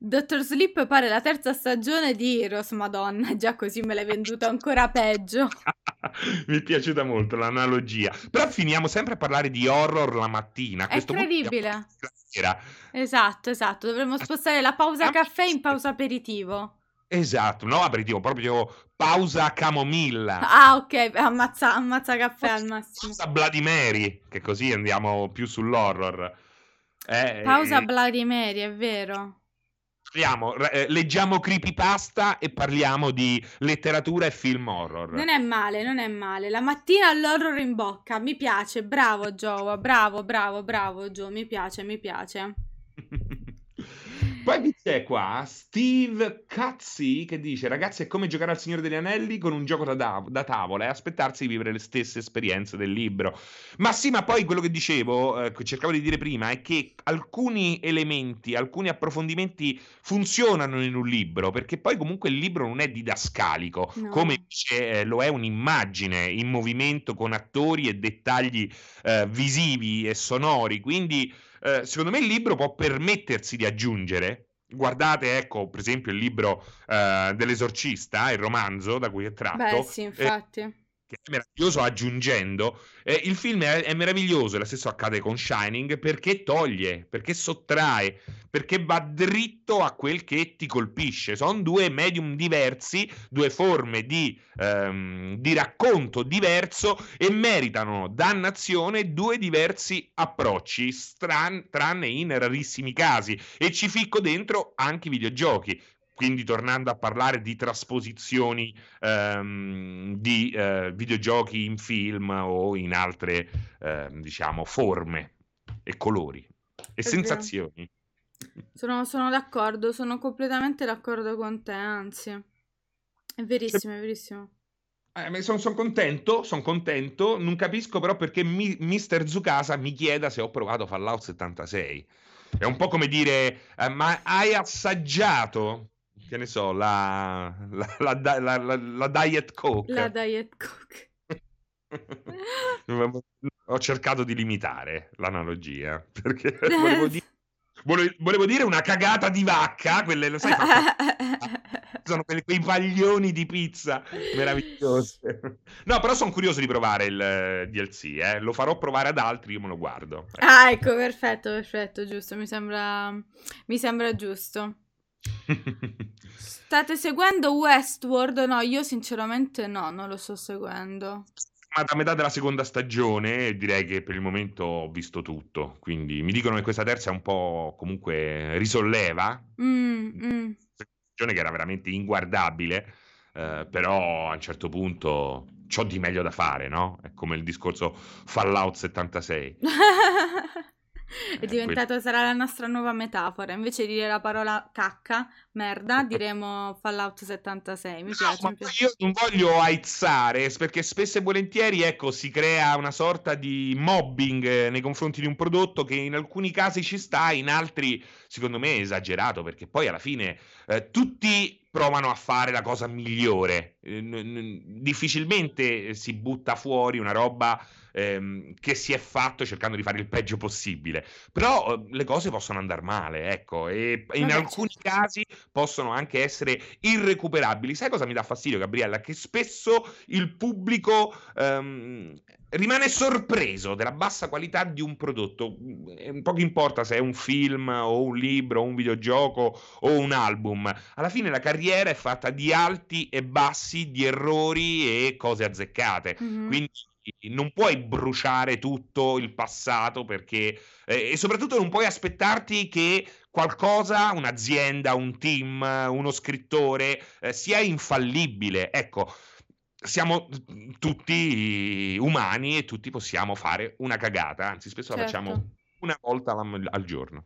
Dottor Sleep pare la terza stagione di Heroes, madonna, già così me l'hai venduta ancora peggio. Mi è piaciuta molto l'analogia. Però finiamo sempre a parlare di horror la mattina. È incredibile. Esatto, esatto, dovremmo spostare la pausa caffè in pausa aperitivo. Esatto, no aperitivo, proprio pausa camomilla. Ah, ok, ammazza, ammazza caffè al massimo. Pausa Bloody Mary, che così andiamo più sull'horror. Eh, Pausa eh, Bloody Mary, è vero. Parliamo, eh, leggiamo creepypasta e parliamo di letteratura e film horror. Non è male, non è male. La mattina all'horror in bocca, mi piace. Bravo Joe, bravo, bravo, bravo Joe, mi piace, mi piace. Poi chi c'è qua? Steve Cazzi che dice: Ragazzi, è come giocare al Signore degli Anelli con un gioco da, da- da tavola e aspettarsi di vivere le stesse esperienze del libro. Ma sì, ma poi quello che dicevo, eh, che cercavo di dire prima, è che alcuni elementi, alcuni approfondimenti funzionano in un libro, perché poi comunque il libro non è didascalico, No. come invece eh, lo è un'immagine in movimento con attori e dettagli eh, visivi e sonori. Quindi eh, secondo me il libro può permettersi di aggiungere. Guardate, ecco, per esempio, il libro eh, dell'esorcista, il romanzo da cui è tratto, Beh, sì, eh, infatti. Che è meraviglioso aggiungendo. eh, il film è, è meraviglioso, e lo stesso accade con Shining, perché toglie, perché sottrae, perché va dritto a quel che ti colpisce. Sono due medium diversi, due forme di, ehm, di racconto diverso e meritano dannazione due diversi approcci, stran- tranne in rarissimi casi. E ci ficco dentro anche i videogiochi. Quindi tornando a parlare di trasposizioni ehm, di eh, videogiochi in film o in altre, ehm, diciamo, forme e colori e vero. sensazioni. Sono, sono d'accordo, sono completamente d'accordo con te, anzi. È verissimo, è verissimo. Eh, sono contento, sono contento, non capisco però perché mi, Mr. Zukasa mi chieda se ho provato Fallout 76. È un po' come dire, eh, ma hai assaggiato, che ne so, la, la, la, la Diet Coke? La Diet Coke. Ho cercato di limitare l'analogia perché volevo dire, volevo, dire una cagata di vacca, quelle lo sai, sono quei, quei paglioni di pizza meravigliosi. No, però sono curioso di provare il eh, DLC, eh. lo farò provare ad altri, io me lo guardo. Ah, ecco, perfetto, perfetto, giusto, mi sembra, mi sembra giusto. State seguendo Westworld? No, io sinceramente no, non lo sto seguendo a metà della seconda stagione direi che per il momento ho visto tutto. Quindi mi dicono che questa terza è un po' comunque risolleva. Mm, mm. Stagione che era veramente inguardabile, eh, però a un certo punto c'ho di meglio da fare, no? È come il discorso Fallout 76. È eh, diventato, sarà la nostra nuova metafora. Invece di dire la parola cacca, merda, diremo Fallout 76. Mi piace. No, mi piace. Io non voglio aizzare, perché spesso e volentieri, ecco, si crea una sorta di mobbing nei confronti di un prodotto che in alcuni casi ci sta, in altri, secondo me, è esagerato, perché poi alla fine eh, tutti provano a fare la cosa migliore. Eh, n- n- difficilmente si butta fuori una roba ehm, che si è fatto cercando di fare il peggio possibile. Però eh, le cose possono andare male, ecco, e in Vabbè, alcuni certo. casi possono anche essere irrecuperabili. Sai cosa mi dà fastidio, Gabriella? Che spesso il pubblico ehm, rimane sorpreso della bassa qualità di un prodotto. Mm, poco importa se è un film o un libro o un videogioco o un album. Alla fine la carriera è fatta di alti e bassi, di errori e cose azzeccate. Mm-hmm. Quindi non puoi bruciare tutto il passato perché eh, e soprattutto non puoi aspettarti che qualcosa, un'azienda, un team, uno scrittore eh, sia infallibile. Ecco, siamo tutti umani e tutti possiamo fare una cagata, anzi spesso certo. la facciamo una volta al, al giorno.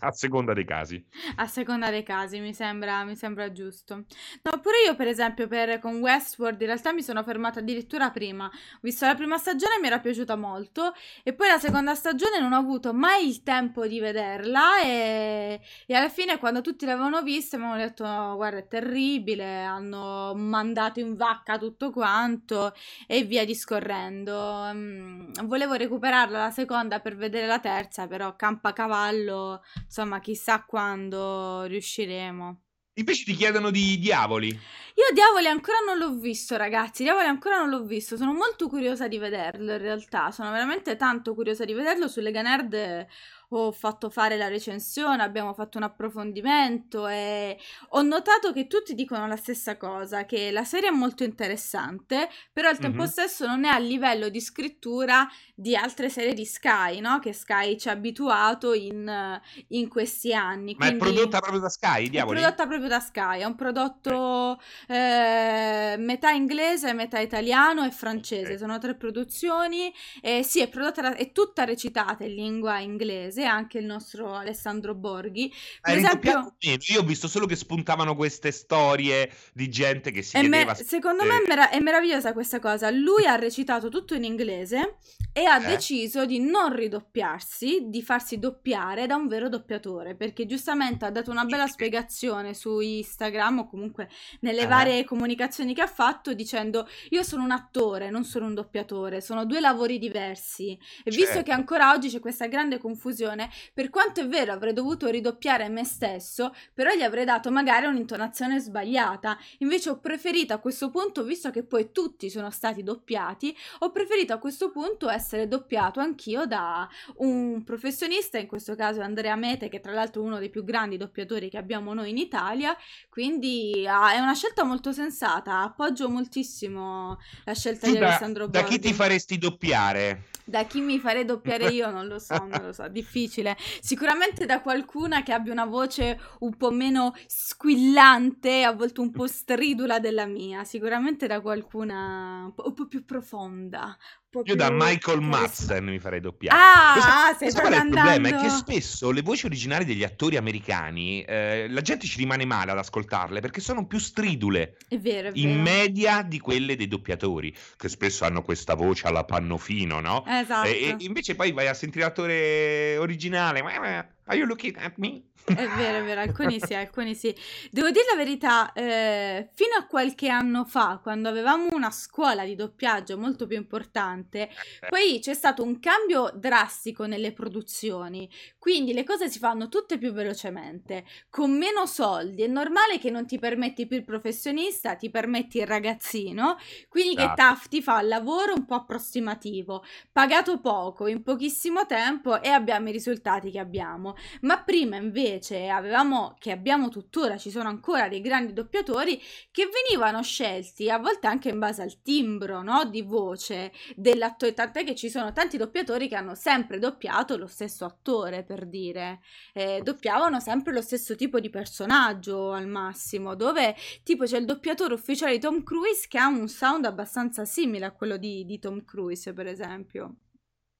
A seconda dei casi. A seconda dei casi, mi sembra, mi sembra giusto. No, pure io, per esempio, per, con Westworld, in realtà mi sono fermata addirittura prima. Ho visto la prima stagione, mi era piaciuta molto, e poi la seconda stagione non ho avuto mai il tempo di vederla, e, e alla fine, quando tutti l'avevano vista, mi hanno detto, no, guarda, è terribile, hanno mandato in vacca tutto quanto, e via discorrendo. Mm, volevo recuperarla la seconda per vedere la terza, però campacavallo insomma, chissà quando riusciremo. Invece ti chiedono di Diavoli. Io Diavoli ancora non l'ho visto, ragazzi. Diavoli ancora non l'ho visto. Sono molto curiosa di vederlo, in realtà. Sono veramente tanto curiosa di vederlo. Su Lega Nerd ho fatto fare la recensione, abbiamo fatto un approfondimento e ho notato che tutti dicono la stessa cosa, che la serie è molto interessante, però al tempo mm-hmm. stesso non è a livello di scrittura di altre serie di Sky, no? Che Sky ci ha abituato in, in questi anni. Ma Quindi, è prodotta proprio da Sky, diavoli? È prodotta proprio da Sky, è un prodotto eh, metà inglese, metà italiano e francese, okay. sono tre produzioni, e sì, è prodotta, da, è tutta recitata in lingua inglese inglese, anche il nostro Alessandro Borghi. Per Hai esempio, io ho visto solo che spuntavano queste storie di gente che si chiedeva... Me- secondo me è, merav- è, meravigliosa questa cosa. Lui ha recitato tutto in inglese e ha eh? deciso di non ridoppiarsi, di farsi doppiare da un vero doppiatore, perché giustamente ha dato una bella spiegazione su Instagram o comunque nelle eh? varie comunicazioni che ha fatto dicendo io sono un attore, non sono un doppiatore, sono due lavori diversi. E certo. visto che ancora oggi c'è questa grande confusione per quanto è vero avrei dovuto ridoppiare me stesso, però gli avrei dato magari un'intonazione sbagliata. Invece ho preferito a questo punto, visto che poi tutti sono stati doppiati, ho preferito a questo punto essere doppiato anch'io da un professionista, in questo caso Andrea Mete, che tra l'altro è uno dei più grandi doppiatori che abbiamo noi in Italia, quindi ah, è una scelta molto sensata, appoggio moltissimo la scelta tu di da, Alessandro Borghi. Da chi ti faresti doppiare? Da chi mi farei doppiare io non lo so, non lo so, difficile. Sicuramente da qualcuna che abbia una voce un po' meno squillante, a volte un po' stridula della mia. Sicuramente da qualcuna un po', più profonda, Io da Michael Madsen mi farei doppiare. Ah, Questo- ah, stai questo qual è il problema? È che spesso le voci originali degli attori americani, eh, la gente ci rimane male ad ascoltarle perché sono più stridule È vero, è in vero. media di quelle dei doppiatori, che spesso hanno questa voce alla pannofino, no? Esatto. E, e invece poi vai a sentire l'attore originale. Are you looking at me? È vero, è vero, alcuni sì, alcuni sì. Devo dire la verità, eh, fino a qualche anno fa, quando avevamo una scuola di doppiaggio molto più importante, poi c'è stato un cambio drastico nelle produzioni, quindi le cose si fanno tutte più velocemente, con meno soldi. È normale che non ti permetti più il professionista, ti permetti il ragazzino, quindi che Esatto. TAF ti fa il lavoro un po' approssimativo, pagato poco, in pochissimo tempo e abbiamo i risultati che abbiamo. Ma prima invece avevamo, che abbiamo tuttora, ci sono ancora dei grandi doppiatori che venivano scelti a volte anche in base al timbro, no? Di voce dell'attore, tant'è che ci sono tanti doppiatori che hanno sempre doppiato lo stesso attore, per dire, Eh, doppiavano sempre lo stesso tipo di personaggio al massimo, dove tipo c'è il doppiatore ufficiale di Tom Cruise che ha un sound abbastanza simile a quello di, di Tom Cruise, per esempio.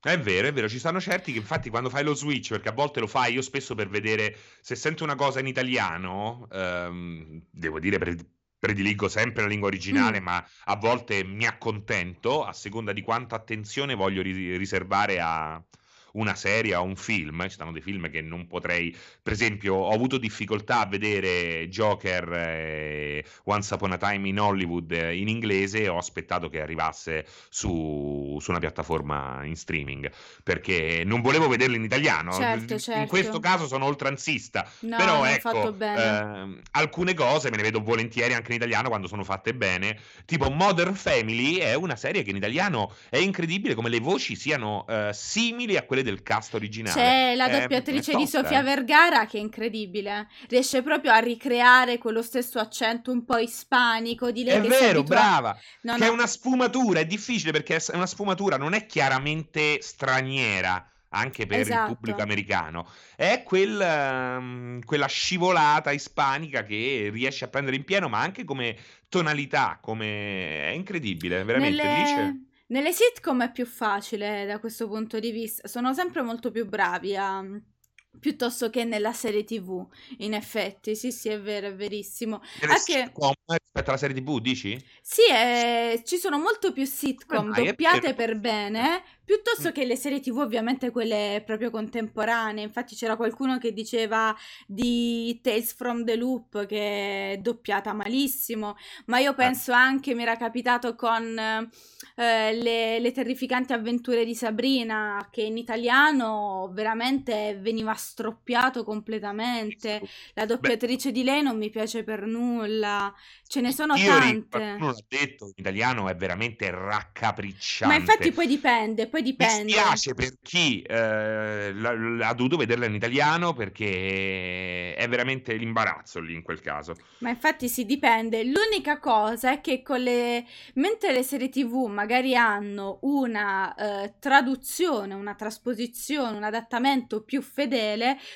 È vero, è vero, ci stanno certi che infatti quando fai lo switch, perché a volte lo fai io spesso per vedere se sento una cosa in italiano, ehm, devo dire pre- prediligo sempre la lingua originale, Mm. ma a volte mi accontento a seconda di quanta attenzione voglio ri- riservare a una serie o un film. Ci stanno dei film che non potrei, per esempio, ho avuto difficoltà a vedere Joker e Once Upon a Time in Hollywood eh, in inglese e ho aspettato che arrivasse su, su una piattaforma in streaming perché non volevo vederlo in italiano. Certo, In certo. questo caso sono oltranzista, No, però ecco, ehm, alcune cose me ne vedo volentieri anche in italiano quando sono fatte bene. Tipo Modern Family è una serie che in italiano è incredibile come le voci siano eh, simili a quelle del cast originale. C'è la È- doppiatrice è di tosta, Sofia eh. Vergara che è incredibile, riesce proprio a ricreare quello stesso accento un po' ispanico di lei È vero, brava. No, che no. è una sfumatura, è difficile perché è una sfumatura, non è chiaramente straniera anche per Esatto. il pubblico americano, è quel, ehm, quella scivolata ispanica che riesce a prendere in pieno, ma anche come tonalità, come è incredibile, veramente. Lì c'è- Nelle... sitcom è più facile da questo punto di vista, sono sempre molto più bravi a... piuttosto che nella serie TV, in effetti, sì sì è vero, è verissimo. Anche... sitcom rispetto alla serie TV, dici? Sì, eh, ci sono molto più sitcom? È doppiate per bene, piuttosto Mm. che le serie TV, ovviamente quelle proprio contemporanee. Infatti c'era qualcuno che diceva di Tales from the Loop che è doppiata malissimo, ma io penso anche, mi era capitato con eh, le, le terrificanti avventure di Sabrina, che in italiano veramente veniva stroppiato completamente. La doppiatrice di lei non mi piace per nulla. Ce ne sono Theory, tante. qualcuno l'ha detto, in italiano è veramente raccapricciante. Ma infatti poi dipende, poi Mi dipende. spiace per chi eh, l'ha dovuto vederla in italiano perché è veramente l'imbarazzo lì in quel caso. Ma infatti sì, dipende. L'unica cosa è che con le... mentre le serie TV magari hanno una eh, traduzione, una trasposizione, un adattamento più fedele,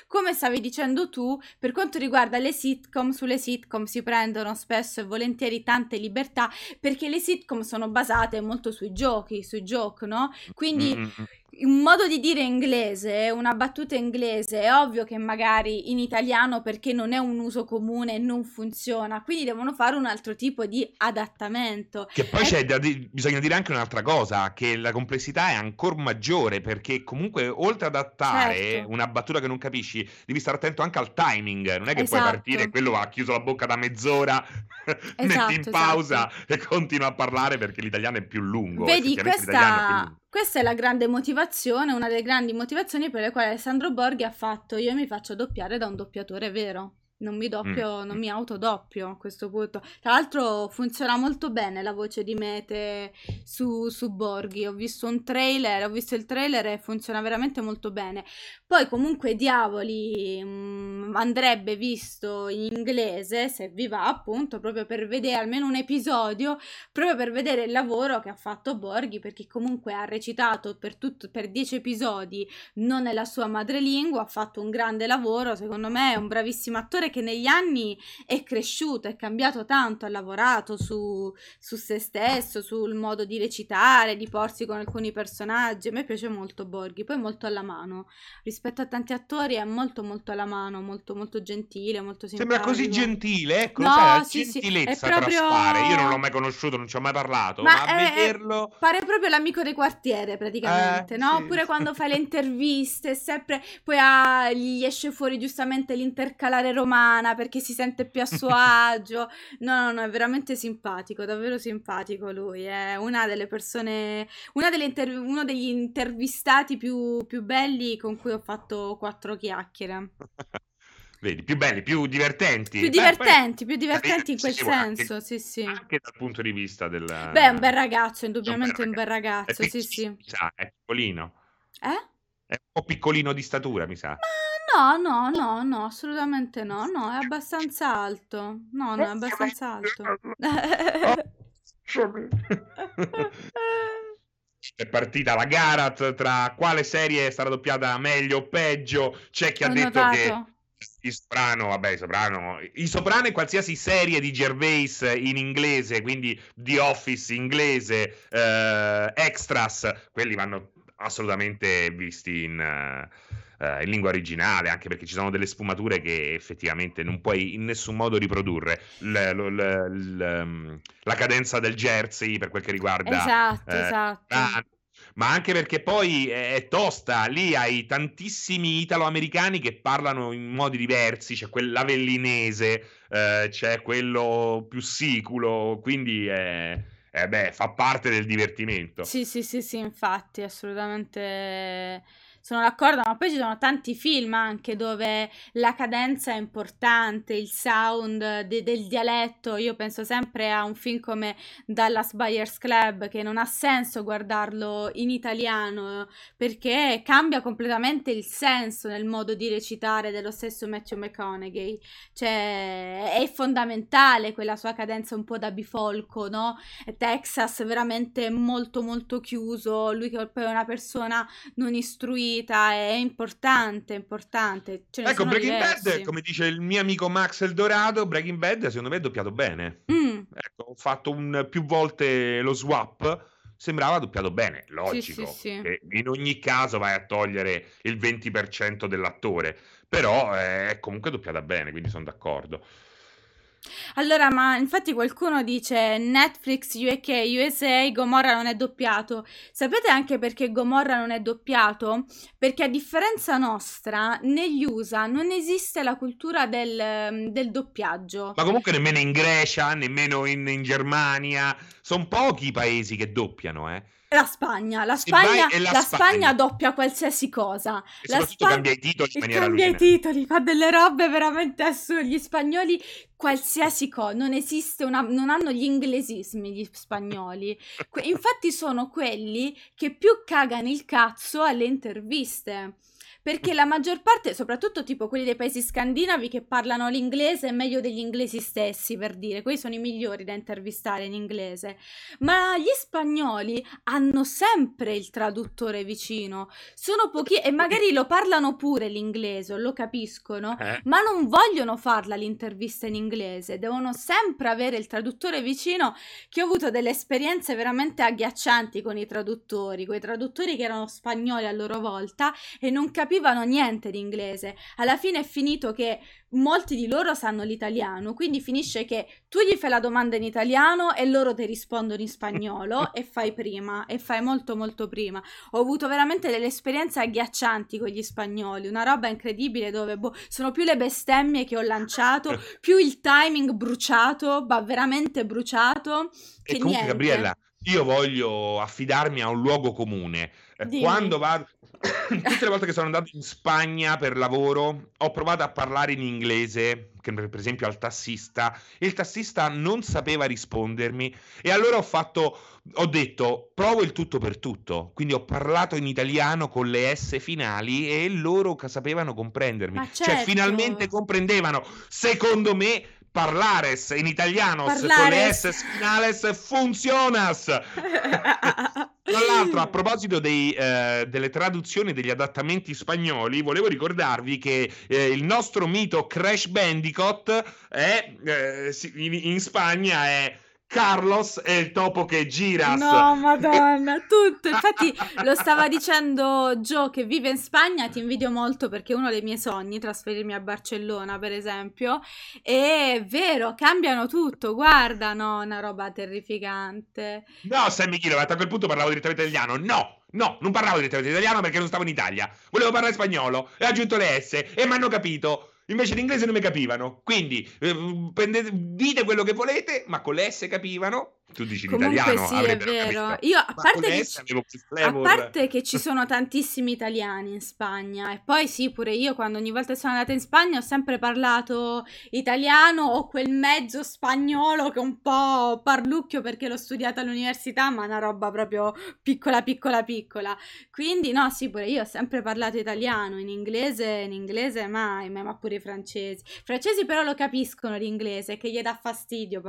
come stavi dicendo tu, per quanto riguarda le sitcom, sulle sitcom si prendono spesso e volentieri tante libertà perché le sitcom sono basate molto sui giochi, sui giochi, no? Quindi Mm, mm, mm. Un modo di dire inglese, una battuta inglese, è ovvio che magari in italiano perché non è un uso comune non funziona, quindi devono fare un altro tipo di adattamento. Che poi c'è da bisogna dire anche un'altra cosa, che la complessità è ancora maggiore perché comunque oltre ad adattare Certo. una battuta che non capisci, devi stare attento anche al timing, non è che puoi Esatto. partire e quello ha chiuso la bocca da mezz'ora, metti Esatto, in pausa e continua a parlare perché l'italiano è più lungo. Vedi, effettivamente l'italiano è più questa, lungo. Questa è la grande motivazione, una delle grandi motivazioni per le quali Alessandro Borghi ha fatto io mi faccio doppiare da un doppiatore vero. Non mi doppio, Mm. non mi autodoppio a questo punto. Tra l'altro funziona molto bene la voce di Mete su, su Borghi. Ho visto un trailer, ho visto il trailer e funziona veramente molto bene. Poi comunque Diavoli mm, andrebbe visto in inglese, se vi va appunto, proprio per vedere almeno un episodio proprio per vedere il lavoro che ha fatto Borghi, perché comunque ha recitato per, tutto, per dieci episodi, non è la sua madrelingua, ha fatto un grande lavoro, secondo me è un bravissimo attore che negli anni è cresciuto, è cambiato tanto, ha lavorato su, su se stesso, sul modo di recitare, di porsi con alcuni personaggi. A me piace molto Borghi, poi molto alla mano. Rispetto a tanti attori è molto molto alla mano, molto molto gentile, molto simpatico. Sembra così gentile, ecco, No, sai, sì, sì, gentilezza proprio- traspare. Io non l'ho mai conosciuto, non ci ho mai parlato, ma, Ma a è- vederlo... Pare proprio l'amico del quartiere, praticamente, Eh, no? sì. Oppure quando fai le interviste, sempre poi ah, gli esce fuori giustamente l'intercalare romana perché si sente più a suo agio. No, no, no, è veramente simpatico, davvero simpatico lui. È una delle persone, una delle inter- uno degli intervistati più, più belli con cui ho fatto quattro chiacchiere. Vedi, più belli, più divertenti. Più Beh, poi- divertenti, più divertenti in quel sì, anche- senso, sì, sì. Anche dal punto di vista del... Beh, è un bel ragazzo, indubbiamente un bel ragazzo, sì, piccino, sì. mi sa, è piccolino. Eh? È un po' piccolino di statura, mi sa. Ma no, no, no, no, assolutamente no, no, è abbastanza alto. No, no, è abbastanza alto. È partita la gara tra quale serie sarà doppiata meglio o peggio. C'è chi ha Ho detto notato. che il soprano, vabbè, soprano, il soprano è qualsiasi serie di Gervais in inglese, quindi The Office inglese, eh, Extras, quelli vanno assolutamente visti in, eh, in lingua originale, anche perché ci sono delle sfumature che effettivamente non puoi in nessun modo riprodurre. L- l- l- um, la cadenza del Jersey per quel che riguarda Esatto, eh, esatto. Ah, ma anche perché poi è è tosta, lì hai tantissimi italo-americani che parlano in modi diversi, c'è quell'avellinese, eh, c'è quello più siculo, quindi è, eh beh, fa parte del divertimento. Sì, sì, sì, sì, infatti, assolutamente sono d'accordo, ma poi ci sono tanti film anche dove la cadenza è importante, il sound de- del dialetto. Io penso sempre a un film come Dallas Buyers Club, che non ha senso guardarlo in italiano perché cambia completamente il senso nel modo di recitare dello stesso Matthew McConaughey. Cioè, è fondamentale quella sua cadenza un po' da bifolco, no? Texas veramente molto molto chiuso, lui che poi è una persona non istruita, è importante, importante. Ce Ecco, Breaking diversi. Bad, come dice il mio amico Max Eldorado, Breaking Bad secondo me è doppiato bene. Mm, Ecco, ho fatto un, più volte lo swap, sembrava doppiato bene, sì, logico. sì, sì. che in ogni caso vai a togliere il 20% dell'attore, però eh, è comunque doppiata bene, quindi sono d'accordo. Allora, ma infatti qualcuno dice Netflix UK USA Gomorra non è doppiato. Sapete anche perché Gomorra non è doppiato? Perché a differenza nostra, negli USA non esiste la cultura del, del doppiaggio. Ma comunque nemmeno in Grecia, nemmeno in, in Germania, sono pochi i paesi che doppiano, eh. La Spagna, la Spagna, la la Spagna. Spagna doppia qualsiasi cosa. E La soprattutto Spa- cambia i titoli in maniera cambia i titoli, fa delle robe veramente assurde. Gli spagnoli, qualsiasi cosa, non esiste una, non hanno gli inglesismi gli spagnoli. Que- infatti sono quelli che più cagano il cazzo alle interviste. Perché la maggior parte, soprattutto tipo quelli dei paesi scandinavi che parlano l'inglese meglio degli inglesi stessi, per dire, quelli sono i migliori da intervistare in inglese. Ma gli spagnoli hanno sempre il traduttore vicino. Sono pochi e magari lo parlano pure l'inglese, lo capiscono, Eh? ma non vogliono farla l'intervista in inglese, devono sempre avere il traduttore vicino, che ho avuto delle esperienze veramente agghiaccianti con i traduttori, con i traduttori che erano spagnoli a loro volta e non capivano niente di inglese. Alla fine è finito che molti di loro sanno l'italiano, quindi finisce che tu gli fai la domanda in italiano e loro ti rispondono in spagnolo e fai prima, e fai molto molto prima. Ho avuto veramente delle esperienze agghiaccianti con gli spagnoli, una roba incredibile dove boh, sono più le bestemmie che ho lanciato, più il timing bruciato, ma veramente bruciato, che E comunque, niente. Gabriella, io voglio affidarmi a un luogo comune. Eh, Dimmi. Quando vado, tutte le volte che sono andato in Spagna per lavoro, ho provato a parlare in inglese, che per esempio al tassista, e il tassista non sapeva rispondermi, e allora ho fatto, ho detto, provo il tutto per tutto. Quindi ho parlato in italiano con le S finali e loro sapevano comprendermi. Cioè, certo. finalmente comprendevano. Secondo me. Parlares in italiano con le. S finales funzionas. Tra l'altro, a proposito dei, eh, delle traduzioni degli adattamenti spagnoli, volevo ricordarvi che eh, il nostro mito Crash Bandicoot è, eh, in, in Spagna è Carlos è il topo che gira. No, madonna, tutto. Infatti lo stava dicendo Joe che vive in Spagna, ti invidio molto perché è uno dei miei sogni trasferirmi a Barcellona, per esempio. È vero, cambiano tutto, guarda, no, una roba terrificante. No, Sammy Kilowatt, a quel punto parlavo direttamente italiano. No, no, non parlavo direttamente italiano perché non stavo in Italia. Volevo parlare spagnolo e ho aggiunto le S e mi hanno capito. Invece l'inglese non mi capivano. Quindi eh, prendete, dite quello che volete, ma con le S capivano tu dici Comunque l'italiano. sì, è vero. Io, a parte, che ci, a parte che ci sono tantissimi italiani in Spagna, e poi sì, pure io quando ogni volta sono andata in Spagna ho sempre parlato italiano o quel mezzo spagnolo che è un po' parlucchio perché l'ho studiato all'università, ma una roba proprio piccola, piccola, piccola. Quindi no, sì, pure io ho sempre parlato italiano, in inglese, in inglese mai, ma pure i francesi. I francesi però lo capiscono l'inglese, che gli dà fastidio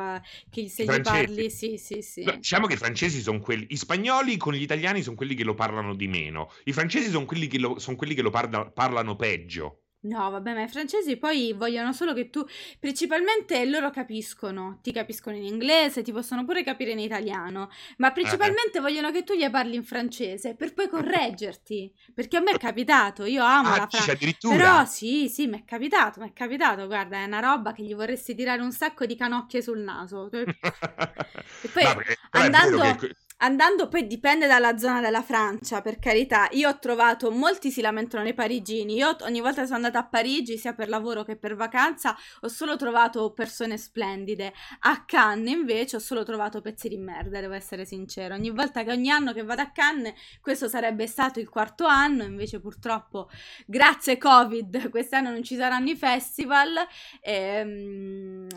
che se gli parli, sì sì, sì, Diciamo che i francesi sono quelli, i spagnoli con gli italiani sono quelli che lo parlano di meno, i francesi sono quelli che lo, son quelli che lo parla, parlano peggio. No, vabbè, ma i francesi poi vogliono solo che tu, principalmente loro capiscono, ti capiscono in inglese, ti possono pure capire in italiano, ma principalmente eh. vogliono che tu gli parli in francese per poi correggerti, perché a me è capitato, io amo ah, la francese. Però sì, sì, mi è capitato, mi è capitato, guarda, è una roba che gli vorresti tirare un sacco di canocchie sul naso. e poi Vabbè, andando... Che Andando poi dipende dalla zona della Francia, per carità. Io ho trovato, molti si lamentano nei parigini. Io ogni volta che sono andata a Parigi, sia per lavoro che per vacanza, ho solo trovato persone splendide. A Cannes invece ho solo trovato pezzi di merda, devo essere sincero. Ogni volta che ogni anno che vado a Cannes, questo sarebbe stato il quarto anno, invece purtroppo, grazie Covid, quest'anno non ci saranno i festival. E, um,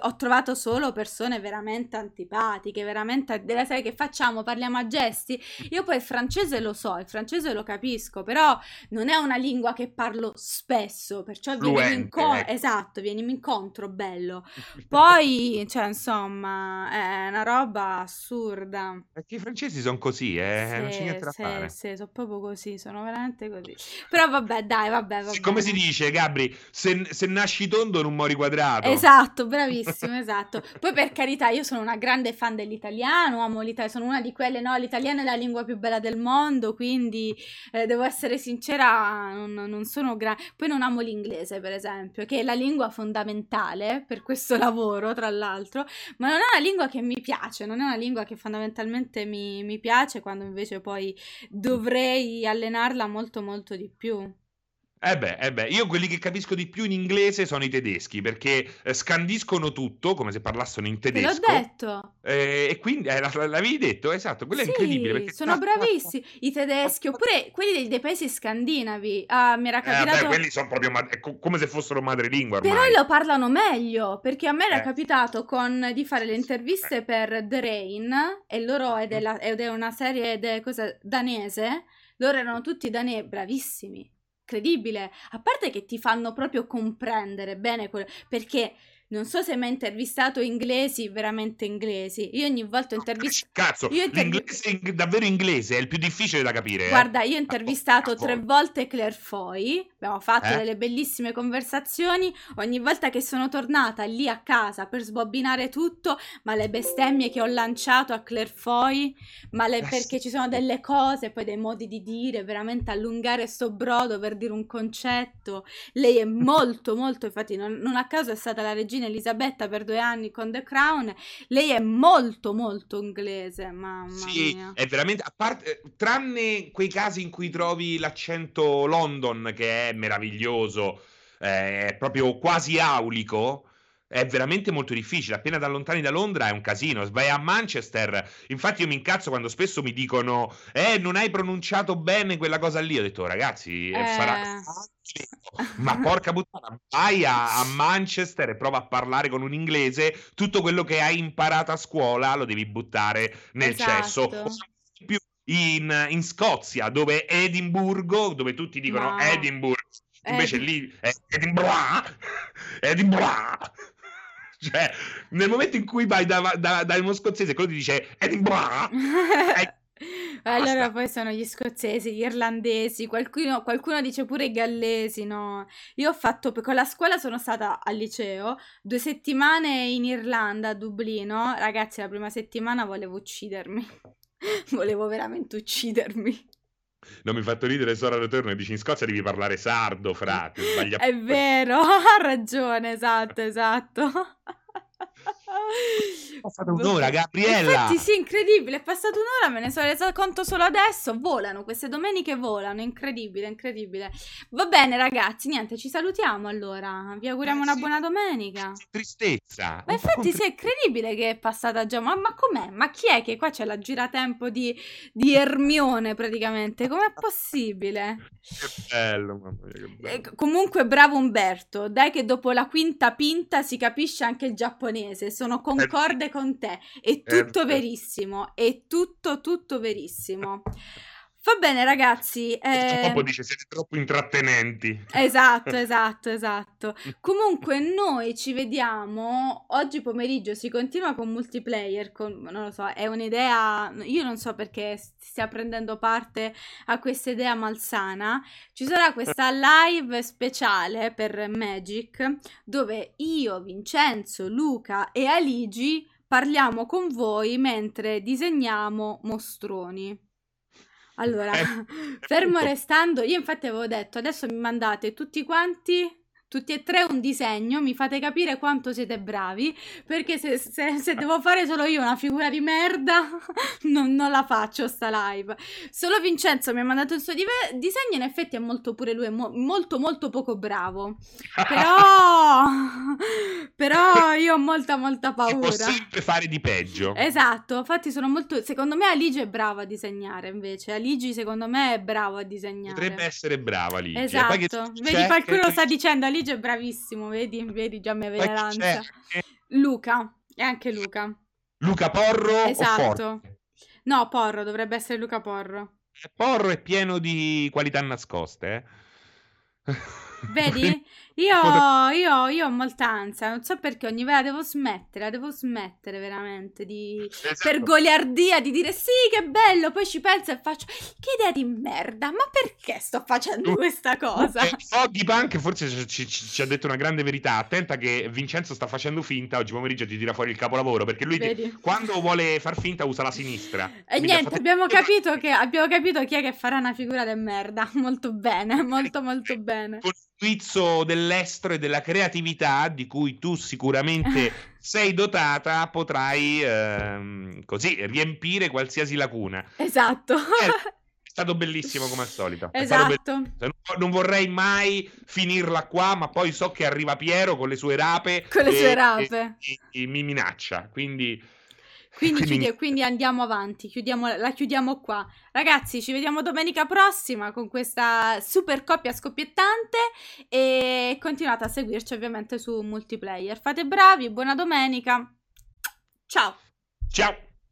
ho trovato solo persone veramente antipatiche, veramente della serie che faccio facciamo? Parliamo a gesti? Io poi il francese lo so, il francese lo capisco, però non è una lingua che parlo spesso, perciò vieni incontro, ecco. esatto, vieni incontro, bello. Poi, cioè, insomma, è una roba assurda. Perché i francesi sono così, eh? Sì, non c'è niente da sì, fare. Sì, sono proprio così, sono veramente così. Però vabbè, dai, vabbè, vabbè. Come si dice, Gabri, se, se nasci tondo non muori quadrato. Esatto, bravissimo, esatto. Poi per carità, io sono una grande fan dell'italiano, amo l'Italia, sono una di quelle, no, l'italiano è la lingua più bella del mondo, quindi eh, devo essere sincera, non, non sono grande. Poi non amo l'inglese, per esempio, che è la lingua fondamentale per questo lavoro, tra l'altro, ma non è una lingua che mi piace, non è una lingua che fondamentalmente mi, mi piace, quando invece poi dovrei allenarla molto molto di più. Eh beh, eh beh, io quelli che capisco di più in inglese sono i tedeschi perché eh, scandiscono tutto come se parlassero in tedesco. Te l'ho detto. Eh, e quindi eh, l'avevi detto, esatto, quello sì, è incredibile. Perché... Sono bravissimi i tedeschi, oppure quelli dei, paesi scandinavi. Ah, mi era capitato. Eh, beh, quelli sono proprio ma- come se fossero madrelingua. Ormai. Però lo parlano meglio perché a me era eh. capitato con, di fare le interviste per The Rain e loro è, della, ed è una serie de, cosa, danese. Loro erano tutti danesi, bravissimi credibile. A parte che ti fanno proprio comprendere bene quello. Perché non so se hai mai intervistato inglesi veramente inglesi. Io ogni volta ho intervistato. Cazzo, io intervi... l'inglese in... davvero inglese è il più difficile da capire. Eh. Guarda, io ho intervistato tre volte Claire Foy. Abbiamo fatto eh? delle bellissime conversazioni. Ogni volta che sono tornata lì a casa per sbobbinare tutto, ma le bestemmie che ho lanciato a Claire Foy, ma le... perché ci sono delle cose, poi dei modi di dire, veramente allungare sto brodo per dire un concetto. Lei è molto, molto, infatti, non, non a caso è stata la regina regina Elisabetta per due anni con The Crown, lei è molto molto inglese, mamma sì, mia. è veramente, a parte, tranne quei casi in cui trovi l'accento London che è meraviglioso, eh, è proprio quasi aulico, è veramente molto difficile. Appena da lontani da Londra è un casino. Vai a Manchester. Infatti, io mi incazzo quando spesso mi dicono: Eh, non hai pronunciato bene quella cosa lì. Ho detto, ragazzi, eh... sarà. Ma porca puttana, vai a, a, Manchester e prova a parlare con un inglese. Tutto quello che hai imparato a scuola lo devi buttare nel esatto. cesso. Più in, in, Scozia, dove Edimburgo, dove tutti dicono no. Edinburgh, invece Ed... lì è Edinburgh. Edinburgh. Cioè, nel momento in cui vai da, da, da uno scozzese e quello ti dice Edinburgh, Allora poi sono gli scozzesi, gli irlandesi, qualcuno, qualcuno dice pure i gallesi, no? Io ho fatto, con la scuola sono stata al liceo, due settimane in Irlanda, a Dublino. Ragazzi, la prima settimana volevo uccidermi. volevo veramente uccidermi. Non mi hai fatto ridere Sora Return e dici in Scozia devi parlare sardo, frate. Sbaglia. È vero, ha ragione, esatto, esatto. È passata un'ora, Gabriella. Infatti, sì, incredibile. È passata un'ora, me ne sono resa conto solo adesso. Volano, queste domeniche volano. Incredibile, incredibile. Va bene, ragazzi, niente, ci salutiamo allora. Vi auguriamo eh, una sì. buona domenica. Tristezza. Ma infatti, sì, è incredibile che è passata già. Ma, ma com'è? Ma chi è che qua c'è la giratempo di, di Ermione praticamente? Com'è possibile? Che bello, mamma mia, che bello. E, comunque, bravo Umberto. Dai, che dopo la quinta pinta si capisce anche il giapponese. Sono concorde con te. È tutto verissimo. È tutto, tutto verissimo. Va bene, ragazzi. Eh... Dopo dice siete troppo intrattenenti. Esatto, esatto, esatto. Comunque, noi ci vediamo oggi pomeriggio. Si continua con multiplayer. Con, non lo so, è un'idea. Io non so perché stia prendendo parte a questa idea malsana. Ci sarà questa live speciale per Magic dove io, Vincenzo, Luca e Aligi parliamo con voi mentre disegniamo mostroni. Allora, eh, fermo restando, io infatti avevo detto, adesso mi mandate tutti quanti tutti e tre un disegno, mi fate capire quanto siete bravi, perché se, se, se devo fare solo io una figura di merda, non, non, la faccio sta live. Solo Vincenzo mi ha mandato il suo dive- disegno, in effetti è molto pure lui, è mo- molto molto poco bravo. Però, però io ho molta molta paura. Si può sempre fare di peggio. Esatto, infatti sono molto, secondo me Aligi è brava a disegnare invece, Aligi secondo me è bravo a disegnare. Potrebbe essere brava Aligi. Esatto, vedi qualcuno sta dicendo Aligi è bravissimo, vedi, vedi già mi aveva l'ansia. Luca, è anche Luca. Luca Porro esatto. No, Porro, dovrebbe essere Luca Porro. Porro è pieno di qualità nascoste, eh. Vedi? Io, io, io, ho molta ansia, non so perché ogni volta devo smettere, devo smettere veramente di... Esatto. per goliardia di dire sì che bello, poi ci penso e faccio che idea di merda, ma perché sto facendo uh, questa cosa? Eh, Foggy Punk forse ci, ci, ci, ha detto una grande verità, attenta che Vincenzo sta facendo finta, oggi pomeriggio ti tira fuori il capolavoro, perché lui ti, quando vuole far finta usa la sinistra. E niente, fatto... abbiamo, capito che, abbiamo capito chi è che farà una figura di merda, molto bene, molto molto bene. Con guizzo dell'estro e della creatività di cui tu sicuramente sei dotata, potrai ehm, così riempire qualsiasi lacuna. Esatto. È stato bellissimo come al solito. Esatto. Non vorrei mai finirla qua, ma poi so che arriva Piero con le sue rape. Con le e, sue rape. E, e mi minaccia, quindi quindi, quindi... Chiudi- quindi andiamo avanti, chiudiamo, la chiudiamo qua. Ragazzi, ci vediamo domenica prossima con questa super coppia scoppiettante e continuate a seguirci ovviamente su multiplayer. Fate bravi, buona domenica. Ciao. Ciao.